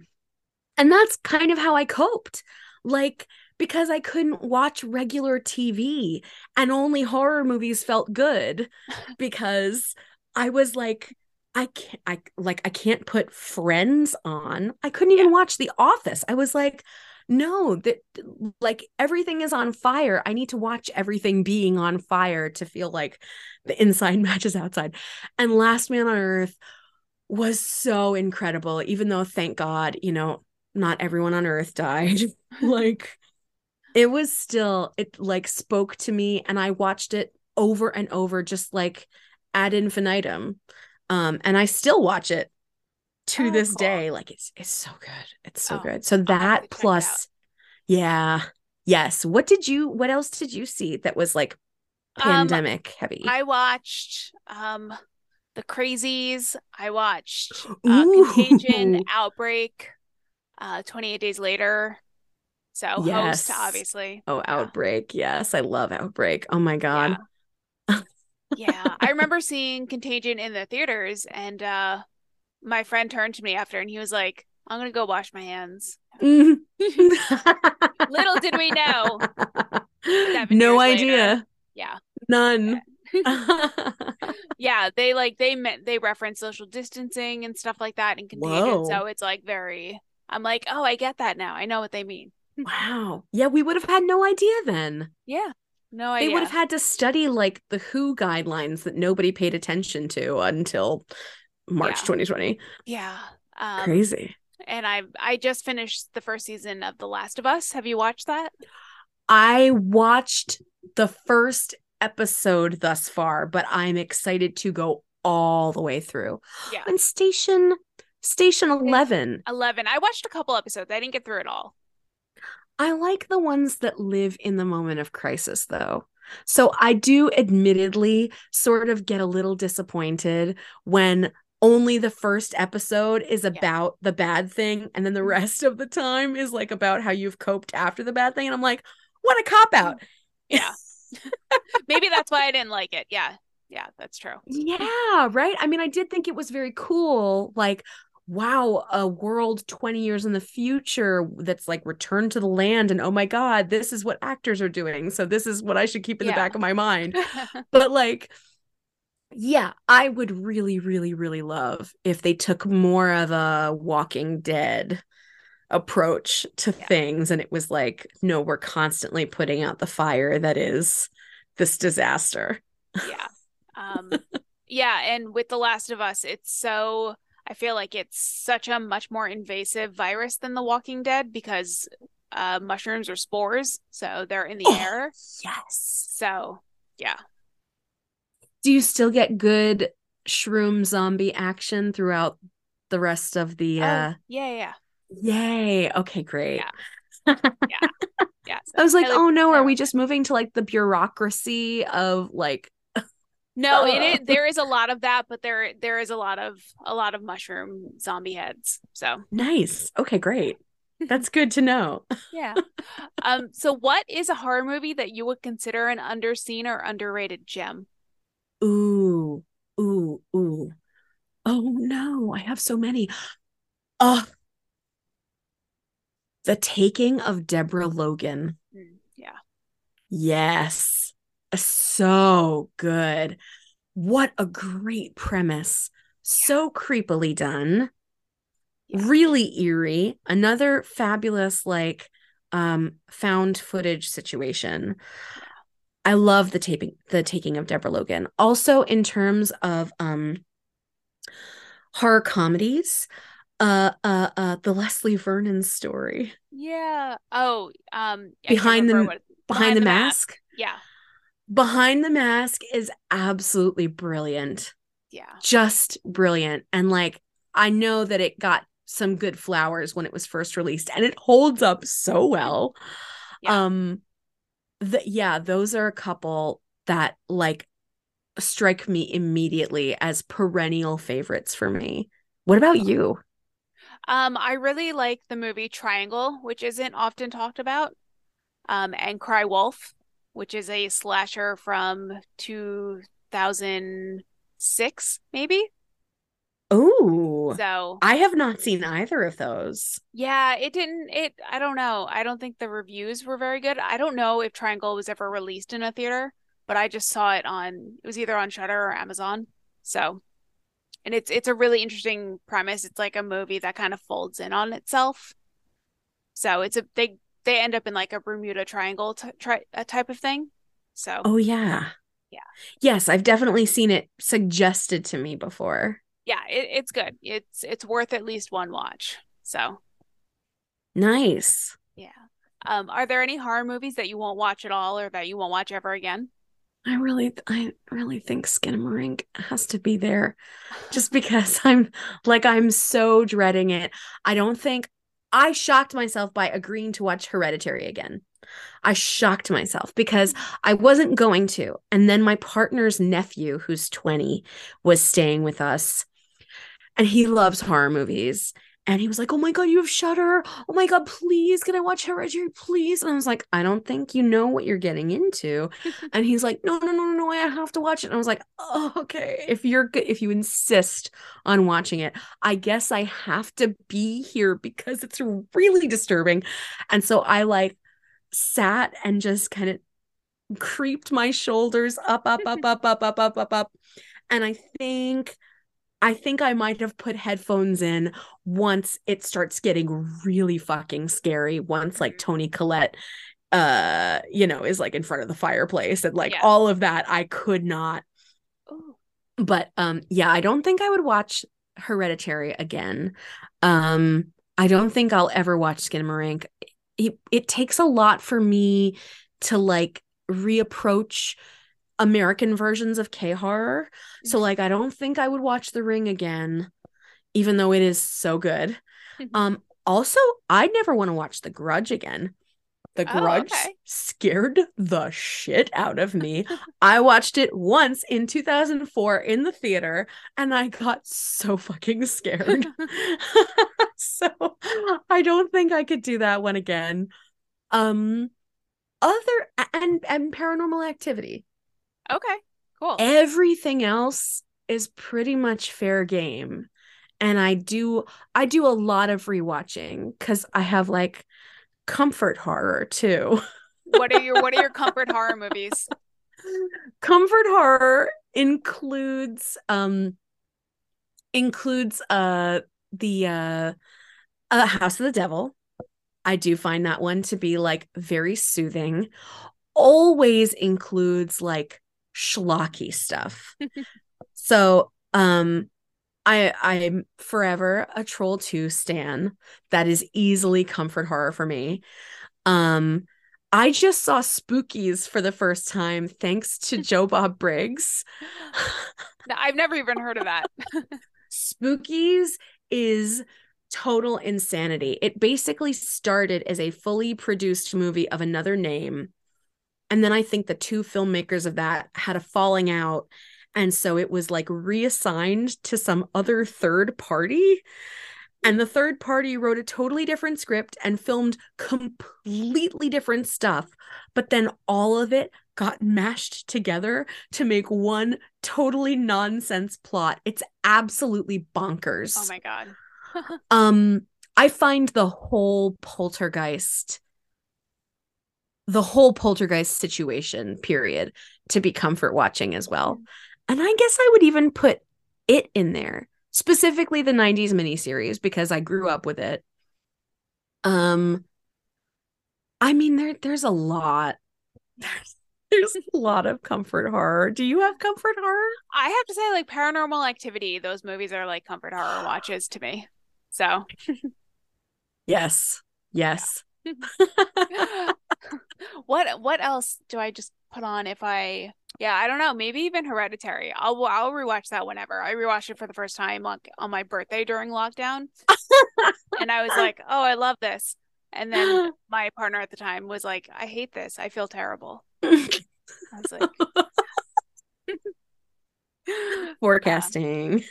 and that's kind of how I coped. Like because I couldn't watch regular TV and only horror movies felt good <laughs> because I was like I can't I like I can't put friends on. I couldn't even yeah. watch The Office. I was like, no, that like everything is on fire. I need to watch everything being on fire to feel like the inside <laughs> matches outside. And Last Man on Earth was so incredible, even though thank God, you know, not everyone on earth died. <laughs> like it was still it like spoke to me and I watched it over and over just like ad infinitum um and i still watch it to oh, this cool. day. Like it's it's so good. It's so oh, good. So that plus yeah. Yes. What did you what else did you see that was like um, pandemic um, heavy? I watched um the crazies. I watched uh, contagion <laughs> outbreak uh 28 days later. So yes. host obviously. Oh yeah. outbreak. Yes i love outbreak. Oh my god. yeah yeah, I <laughs> remember seeing Contagion in the theaters, and uh, my friend turned to me after and he was like, I'm gonna go wash my hands. Mm. <laughs> Little did we know. no idea. Later. Yeah. None. <laughs> yeah, they like they meant they reference social distancing and stuff like that and contagion. Whoa. So it's like very I'm like, oh, I get that now. I know what they mean. wow. Yeah, we would have had no idea then. Yeah. No idea. They would have had to study like the WHO guidelines that nobody paid attention to until March yeah. 2020. Yeah. Um, Crazy. And I I just finished the first season of The Last of Us. Have you watched that? I watched the first episode thus far, but I'm excited to go all the way through. Yeah. On station station 11. 11. I watched a couple episodes. I didn't get through it all. I like the ones that live in the moment of crisis though. So I do admittedly sort of get a little disappointed when only the first episode is about yeah. the bad thing and then the mm-hmm. rest of the time is like about how you've coped after the bad thing and I'm like, what a cop out. Yeah. <laughs> Maybe that's why I didn't like it. Yeah. Yeah, that's true. Yeah, right? I mean, I did think it was very cool like wow, a world 20 years in the future that's like return to the land and oh my god, this is what actors are doing. So this is what I should keep in yeah. the back of my mind. <laughs> but like yeah, I would really really really love if they took more of a walking dead approach to yeah. things and it was like no, we're constantly putting out the fire that is this disaster. Yeah. <laughs> Um yeah, and with The Last of Us, it's so I feel like it's such a much more invasive virus than the Walking Dead because uh, mushrooms are spores, so they're in the oh, air. Yes. So, yeah. Do you still get good shroom zombie action throughout the rest of the? Oh, uh... yeah, yeah. Yay! Okay, great. Yeah. <laughs> yeah. Yeah. So I was like, oh no, are we just moving to like the bureaucracy of like no, it is, there is a lot of that, but there there is a lot of a lot of mushroom zombie heads. So nice. Okay, great. That's good to know. <laughs> yeah. Um. So, what is a horror movie that you would consider an underseen or underrated gem? Ooh, ooh, ooh. Oh no, I have so many. Oh, the taking of Deborah Logan. Mm, yeah. Yes so good. What a great premise. So creepily done. Yeah. Really eerie. Another fabulous, like, um, found footage situation. I love the taping, the taking of Deborah Logan. Also, in terms of um horror comedies, uh, uh, uh, the Leslie Vernon story. Yeah. Oh, um, behind the behind, behind, the, the mask. mask. Yeah. Behind the Mask is absolutely brilliant. Yeah. Just brilliant. And like, I know that it got some good flowers when it was first released and it holds up so well. Yeah. Um, the, yeah, those are a couple that like strike me immediately as perennial favorites for me. What about you? Um, I really like the movie Triangle, which isn't often talked about. Um, and Cry Wolf which is a slasher from 2006, maybe. Oh, so I have not seen either of those. Yeah, it didn't. It I don't know. I don't think the reviews were very good. I don't know if Triangle was ever released in a theater, but I just saw it on. It was either on Shudder or Amazon. So, and it's it's a really interesting premise. It's like a movie that kind of folds in on itself. So it's a they they end up in like a Bermuda Triangle t- tri- a type of thing. So. Oh yeah. Yeah. Yes, I've definitely seen it suggested to me before. Yeah, it, it's good. It's it's worth at least one watch. So. Nice. Yeah. Um, are there any horror movies that you won't watch at all, or that you won't watch ever again? I really, I really think Skin and Skinamarink has to be there, just because I'm like I'm so dreading it. I don't think I shocked myself by agreeing to watch Hereditary again. I shocked myself because I wasn't going to. And then my partner's nephew, who's 20, was staying with us and he loves horror movies. And he was like, "Oh my god, you have Shudder! Oh my god, please, can I watch Hereditary, please?" And I was like, "I don't think you know what you're getting into." <laughs> and he's like, "No, no, no, no, no, I have to watch it." And I was like, "Oh, okay. If you're good, if you insist on watching it, I guess I have to be here because it's really disturbing." And so I like sat and just kind of creeped my shoulders up, up, up, up, up, up, up, up, up, and I think I think I might have put headphones in once it starts getting really fucking scary. Once like Toni Collette uh you know is like in front of the fireplace and like yeah. all of that I could not Ooh. but um yeah I don't think I would watch Hereditary again um I don't think I'll ever watch Skinamarink it, it takes a lot for me to like reapproach American versions of K horror. So mm-hmm. like I don't think I would watch The Ring again even though it is so good. Mm-hmm. Um also I'd never want to watch The Grudge again. The oh, Grudge oh, okay. scared the shit out of me. <laughs> I watched it once in 2004 in the theater and I got so fucking scared. <laughs> <laughs> so I don't think I could do that one again. Um other and and paranormal activity. Okay, cool. Everything else is pretty much fair game. And I do I do a lot of rewatching cuz I have like comfort horror too. what are your what are your <laughs> comfort horror movies? Comfort horror includes um includes uh the uh, uh House of the Devil. I do find that one to be like very soothing. Always includes like schlocky stuff. <laughs> so um I I'm forever a troll 2 stan. That is easily comfort horror for me. Um I just saw Spookies for the first time thanks to <laughs> Joe Bob Briggs. I've never even heard of that. <laughs> Spookies is total insanity. It basically started as a fully produced movie of another name and then I think the two filmmakers of that had a falling out. And so it was like reassigned to some other third party. And the third party wrote a totally different script and filmed completely different stuff. But then all of it got mashed together to make one totally nonsense plot. It's absolutely bonkers. Oh my God. <laughs> um, I find the whole poltergeist the whole poltergeist situation period to be comfort watching as well. Mm-hmm. and i guess i would even put it in there specifically the 90s miniseries because i grew up with it. Um i mean there there's a lot. There's, <laughs> there's a lot of comfort horror. Do you have comfort horror? I have to say like paranormal activity those movies are like comfort horror <gasps> watches to me. So. <laughs> Yes. Yes <laughs> <laughs> what what else do I just put on if I yeah, I don't know, maybe even Hereditary. I'll I'll rewatch that whenever. I rewatched it for the first time like on my birthday during lockdown. <laughs> and I was like, "Oh, I love this." And then <gasps> my partner at the time was like, "I hate this. I feel terrible." I was like <laughs> forecasting.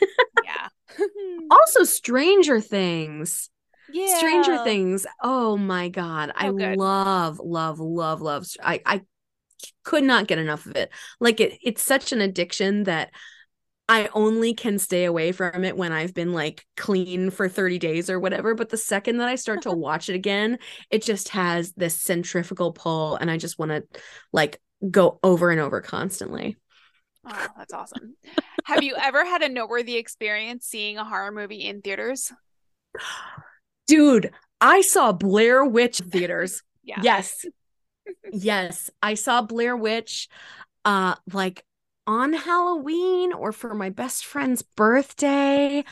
Yeah. yeah. also Stranger Things. Yeah. Stranger Things. Oh my god. I love love love love I I could not get enough of it. Like it it's such an addiction that I only can stay away from it when I've been like clean for 30 days or whatever. But the second that I start to <laughs> watch it again, it just has this centrifugal pull and I just want to like go over and over constantly. Oh, that's awesome. Have you ever had a noteworthy experience seeing a horror movie in theaters? <gasps> <laughs> dude, I saw Blair Witch <laughs> theaters. yeah. Yes. <laughs> yes. I saw Blair Witch uh like on Halloween or for my best friend's birthday.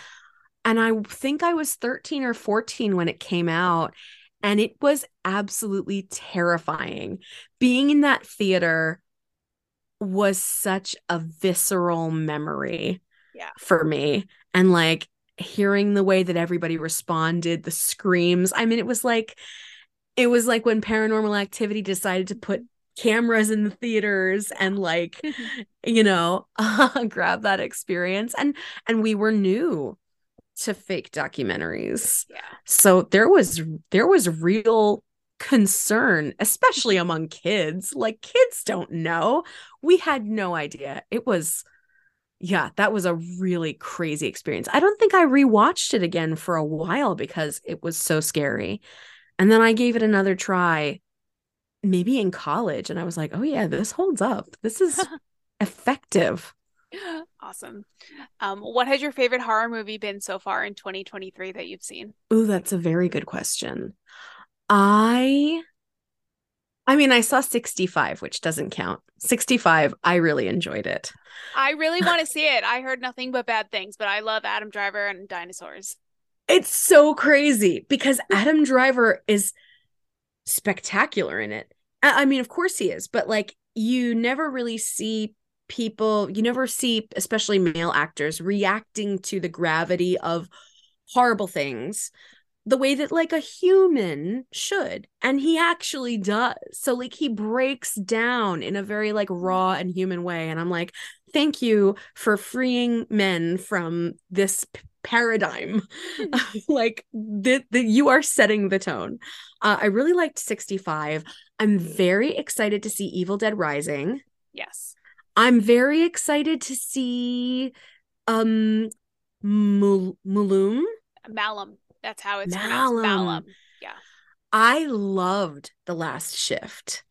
And I think I was 13 or 14 when it came out. And it was absolutely terrifying. Being in that theater was such a visceral memory yeah. for me. And like hearing the way that everybody responded, the screams. I mean, it was like it was like when paranormal activity decided to put cameras in the theaters and like <laughs> you know <laughs> grab that experience and and we were new to fake documentaries. Yeah. So there was there was real concern, especially among kids. Like kids don't know. We had no idea. It was yeah, that was a really crazy experience. I don't think I rewatched it again for a while because it was so scary. And then I gave it another try maybe in college and I was like, "Oh yeah, this holds up. This is <laughs> effective." Awesome. Um, what has your favorite horror movie been so far in 2023 that you've seen? Oh, that's a very good question. I I mean, I saw 65, which doesn't count. 65, I really enjoyed it. I really want to <laughs> see it. I heard nothing but bad things, but I love Adam Driver and dinosaurs. It's so crazy because <laughs> Adam Driver is spectacular in it. I mean, of course he is, but like you never really see people, you never see, especially male actors, reacting to the gravity of horrible things the way that like a human should and he actually does. So like he breaks down in a very like raw and human way and i'm like thank you for freeing men from this p- paradigm like that you are setting the tone. Uh, i really liked 65 i'm very excited to see evil dead rising. Yes. i'm very excited to see um Mul- Mulum? Malum. That's how it's Malum. Malum. I loved the last shift.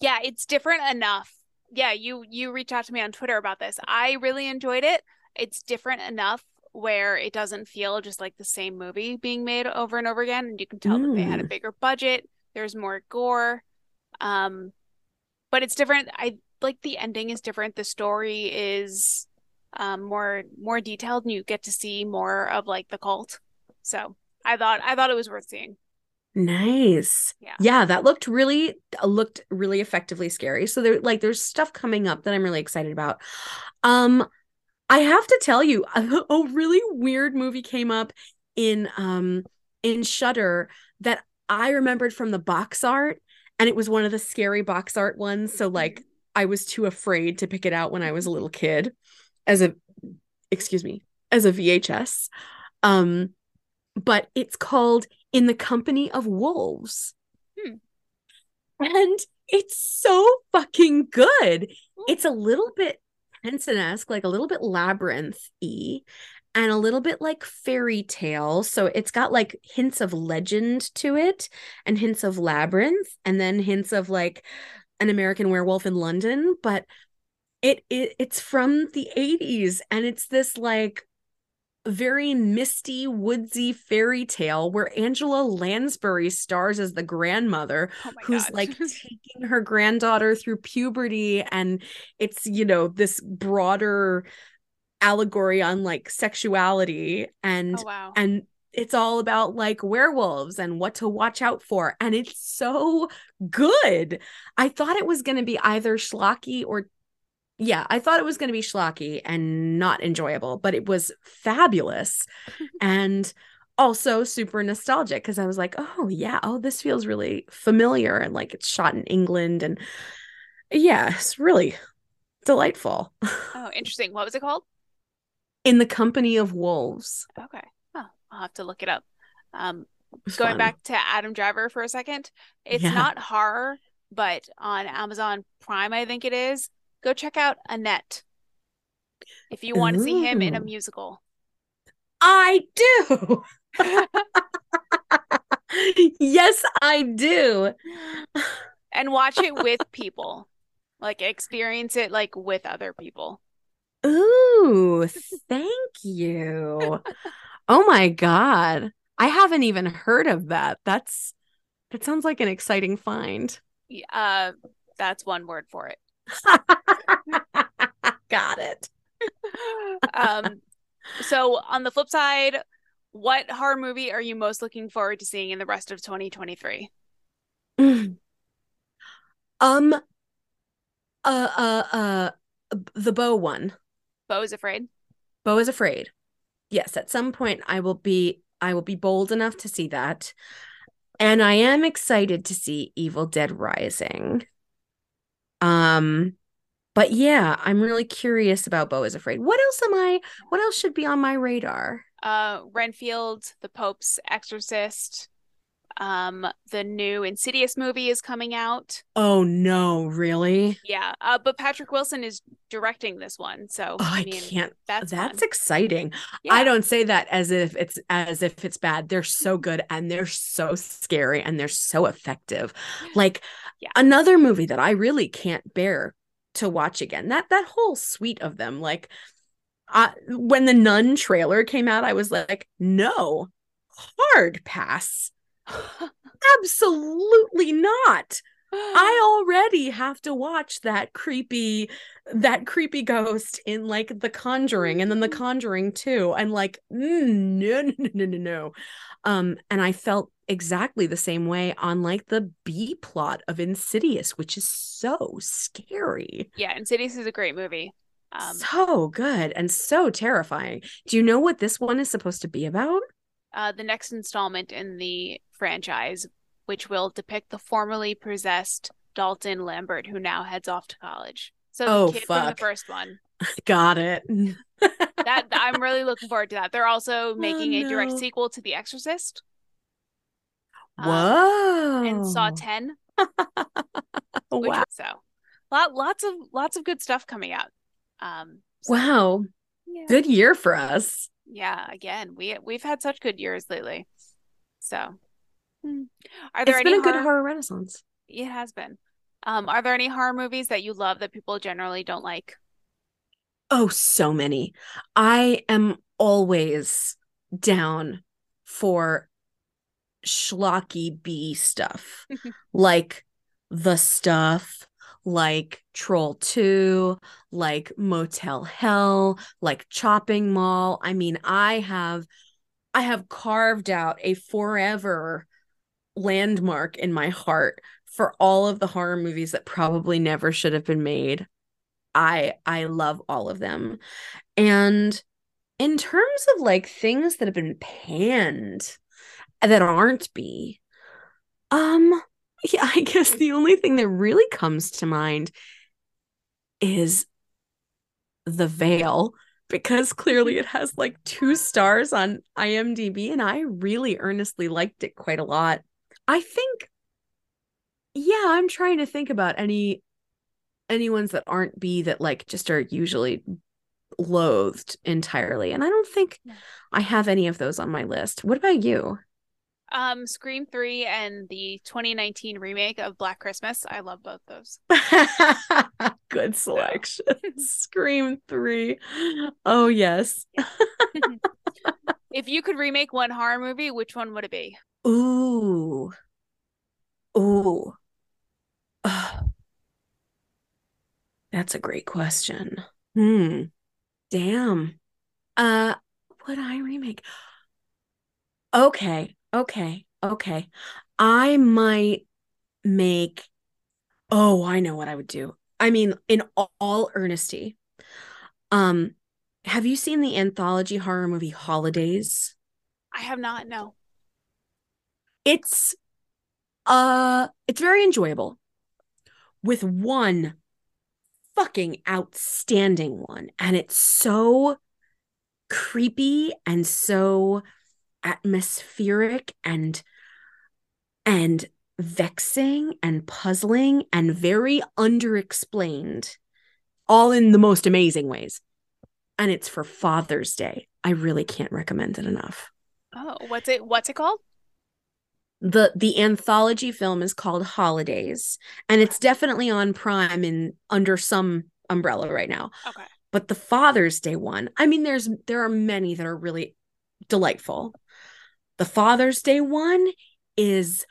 Yeah, it's different enough. Yeah, you you reached out to me on Twitter about this. I really enjoyed it. It's different enough where it doesn't feel just like the same movie being made over and over again and you can tell that they had a Mm. bigger budget. There's more gore. Um but it's different. I like the ending is different. The story is um more more detailed and you get to see more of like the cult. So, I thought I thought it was worth seeing. Nice. Yeah. Yeah, that looked really uh, looked really effectively scary. So there like there's stuff coming up that I'm really excited about. Um I have to tell you a, <laughs> a really weird movie came up in um in Shudder that I remembered from the box art and it was one of the scary box art ones so like I was too afraid to pick it out when I was a little kid as a excuse me as a VHS um but it's called In the Company of Wolves Hmm. and it's so fucking good it's a little bit Henson-esque, like a little bit labyrinth-y and a little bit like fairy tale. So it's got like hints of legend to it and hints of labyrinth and then hints of like an American werewolf in London, but it, it it's from the 80s and it's this like very misty woodsy fairy tale where Angela Lansbury stars as the grandmother Oh who's god. like <laughs> taking her granddaughter through puberty and it's you know this broader allegory on like sexuality and oh wow. and it's all about like werewolves and what to watch out for and it's so good i thought it was going to be either schlocky or yeah i thought it was going to be schlocky and not enjoyable but it was fabulous <laughs> and also super nostalgic because i was like oh yeah oh this feels really familiar and like it's shot in england and yeah it's really delightful Oh, <laughs> interesting. What was it called? in the company of wolves Okay. Oh, I'll have to look it up. Um, It going fun. back to Adam Driver for a second. It's Yeah. not horror, but on Amazon Prime, I think it is. Go check out Annette. If you want to see him in a musical. I do. <laughs> yes, I do. <laughs> and watch it with people. Like experience it like with other people. Ooh, thank you. Oh my God. I haven't even heard of that. That's that sounds like an exciting find. Uh that's one word for it. <laughs> Got it. <laughs> Um so on the flip side, what horror movie are you most looking forward to seeing in the rest of 2023? Um uh uh uh the Beau one. Beau is afraid. Beau is afraid. Yes, at some point I will be I will be bold enough to see that. And I am excited to see Evil Dead Rising. Um but yeah, I'm really curious about Beau is afraid. What else am I what else should be on my radar? uh, Renfield, The Pope's Exorcist. Um, the new Insidious movie is coming out. Oh no, really? Yeah, uh, but Patrick Wilson is directing this one, so Oh, I, I can't. that's That's fun. exciting. Yeah. I don't say that as if it's as if it's bad. They're so good and they're so scary and they're so effective. <sighs> Like Yeah. another movie that I really can't bear to watch again. That that whole suite of them. Like uh, when the Nun trailer came out, I was like, no, hard pass. <laughs> Absolutely not. I <gasps> already have to watch that creepy that creepy ghost in like The Conjuring and then The Conjuring 2 and like mm, no <laughs> no no no no no. Um and I felt exactly the same way on like the B plot of Insidious which is so scary. yeah, Insidious is a great movie. Um, so good and so terrifying. Do you know what this one is supposed to be about? uh, the next installment in the franchise, which will depict the formerly possessed Dalton Lambert, who now heads off to college. So the Oh, kid from the first one. <laughs> Got it. That I'm really looking forward to that. They're also <laughs> making a direct Oh, sequel to The Exorcist. Um, Whoa. and Saw 10. <laughs> Wow. So, lot lots of lots of good stuff coming out. Um, so, Wow. yeah. Good year for us. Yeah, again, we we've had such good years lately. So, hmm. are there It's any been a good horror- horror renaissance. It has been. Um, are there any horror movies that you love that people generally don't like? Oh, so many. I am always down for schlocky B stuff, <laughs> like the stuff, like Troll 2, like Motel Hell, like Chopping Mall. I mean, I have I have carved out a forever landmark in my heart for all of the horror movies that probably never should have been made. I I love all of them. And in terms of like things that have been panned that aren't B, um yeah, I guess the only thing that really comes to mind is The Veil because clearly it has like two stars on IMDb and I really earnestly liked it quite a lot. I think yeah, I'm trying to think about any any ones that aren't B that like just are usually loathed entirely. And I don't think I have any of those on my list. What about you? Um, Scream 3 and the 2019 remake of Black Christmas. I love both those. <laughs> Good selection. <laughs> Scream 3. Oh, yes. <laughs> If you could remake one horror movie, which one would it be? Ooh. Ooh. <sighs> That's a great question. Hmm. Damn. Uh, would I remake? Okay, okay, okay. I might make. Oh, I know what I would do. I mean, in all, earnesty. Um, have you seen the anthology horror movie Holidays? I have not, no. it's uh it's very enjoyable with one fucking outstanding one and it's so creepy and so atmospheric and and vexing and puzzling and very underexplained all in the most amazing ways and it's for father's day i really can't recommend it enough Oh, what's it what's it called? the the anthology film is called Holidays and it's definitely on Prime in under some umbrella right now. Okay. But the Father's Day one, I mean there's there are many that are really delightful. The Father's Day one is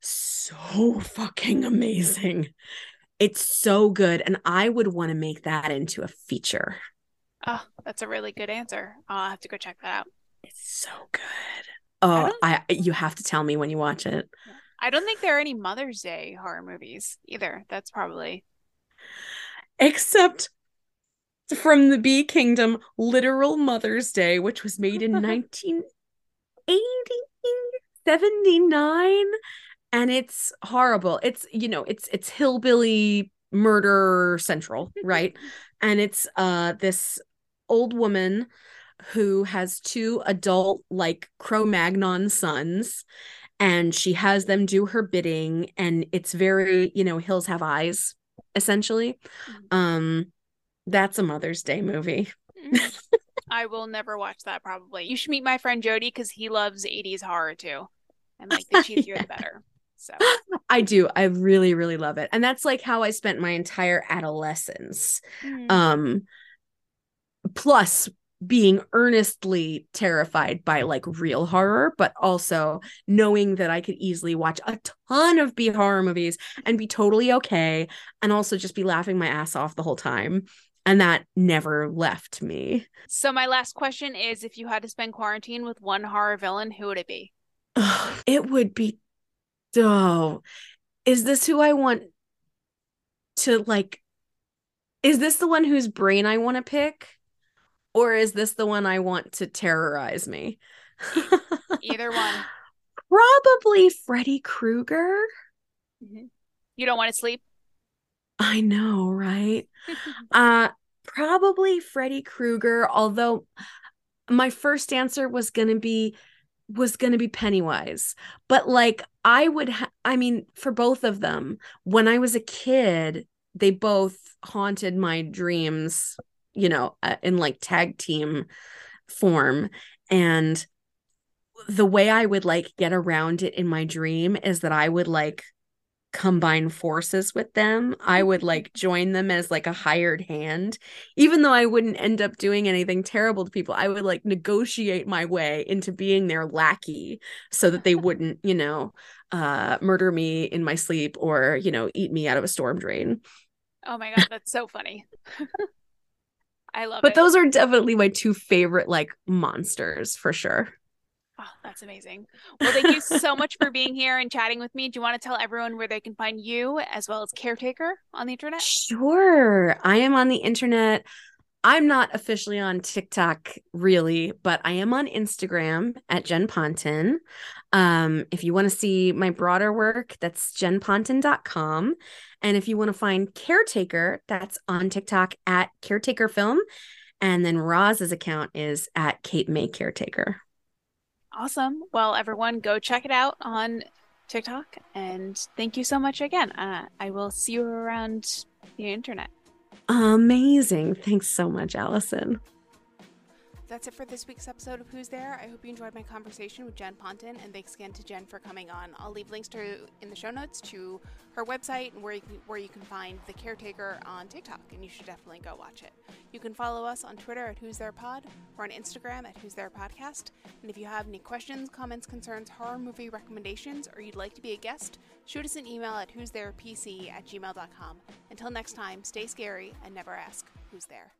so fucking amazing. It's so good and I would want to make that into a feature. Oh, that's a really good answer. I'll have to go check that out. It's so good. Oh, don't- I you have to tell me when you watch it. I don't think there are any Mother's Day horror movies either. That's probably except from the Bee Kingdom, literal Mother's Day, which was made in <laughs> 1980, 79. And it's horrible. It's, you know, it's it's hillbilly murder central, <laughs> right? and it's uh this old woman who has two adult, like Cro Magnon sons, and she has them do her bidding. And it's very, you know, Hills Have Eyes, essentially. Mhm. Um, that's a Mother's Day movie. <laughs> I will never watch that probably. You should meet my friend Jody because he loves 80s horror too. And like the <laughs> cheesier Yeah. the better. So <laughs> I do. I really, really love it. And that's like how I spent my entire adolescence. mm, Um plus being earnestly terrified by like real horror, but also knowing that I could easily watch a ton of B horror movies and be totally okay and also just be laughing my ass off the whole time. And that never left me. so my last question is if you had to spend quarantine with one horror villain, who would it be? it would be oh is this who i want to like is this the one whose brain i want to pick or is this the one i want to terrorize me Either one. <laughs> probably freddy krueger Mhm. You don't want to sleep? i know right <laughs> uh probably freddy krueger although my first answer was going to be was going to be Pennywise. But like I would ha- I mean for both of them when I was a kid they both haunted my dreams, you know, uh, in like tag team form and the way I would like get around it in my dream is that I would like combine forces with them. I would like join them as like a hired hand. Even though I wouldn't end up doing anything terrible to people, I would like negotiate my way into being their lackey so that they <laughs> wouldn't, you know, uh murder me in my sleep or, you know, eat me out of a storm drain. Oh my god, that's so funny. <laughs> I love But it. those are definitely my two favorite like monsters for sure. Oh, that's amazing. Well, thank you so much for being here and chatting with me. Do you want to tell everyone where they can find you as well as Caretaker on the internet? Sure. I am on the internet. I'm not officially on TikTok really, but I am on Instagram at Jen Ponton. Um, if you want to see my broader work, that's jenponton.com. And if you want to find Caretaker, that's on TikTok at Caretaker Film. And then Roz's account is at Cape May Caretaker. Awesome. Well, everyone, go check it out on TikTok. And thank you so much again. Uh, I will see you around the internet. Amazing. Thanks so much, Allison. That's it for this week's episode of Who's There. I hope you enjoyed my conversation with Jen Ponton, and thanks again to Jen for coming on. I'll leave links to in the show notes to her website and where you can, where you can find the caretaker on TikTok, and you should definitely go watch it. You can follow us on Twitter at Who's There Pod or on Instagram at Who's There Podcast. And if you have any questions, comments, concerns, horror movie recommendations, or you'd like to be a guest, shoot us an email at who's there pc at gmail.com. Until next time, stay scary and never ask who's there.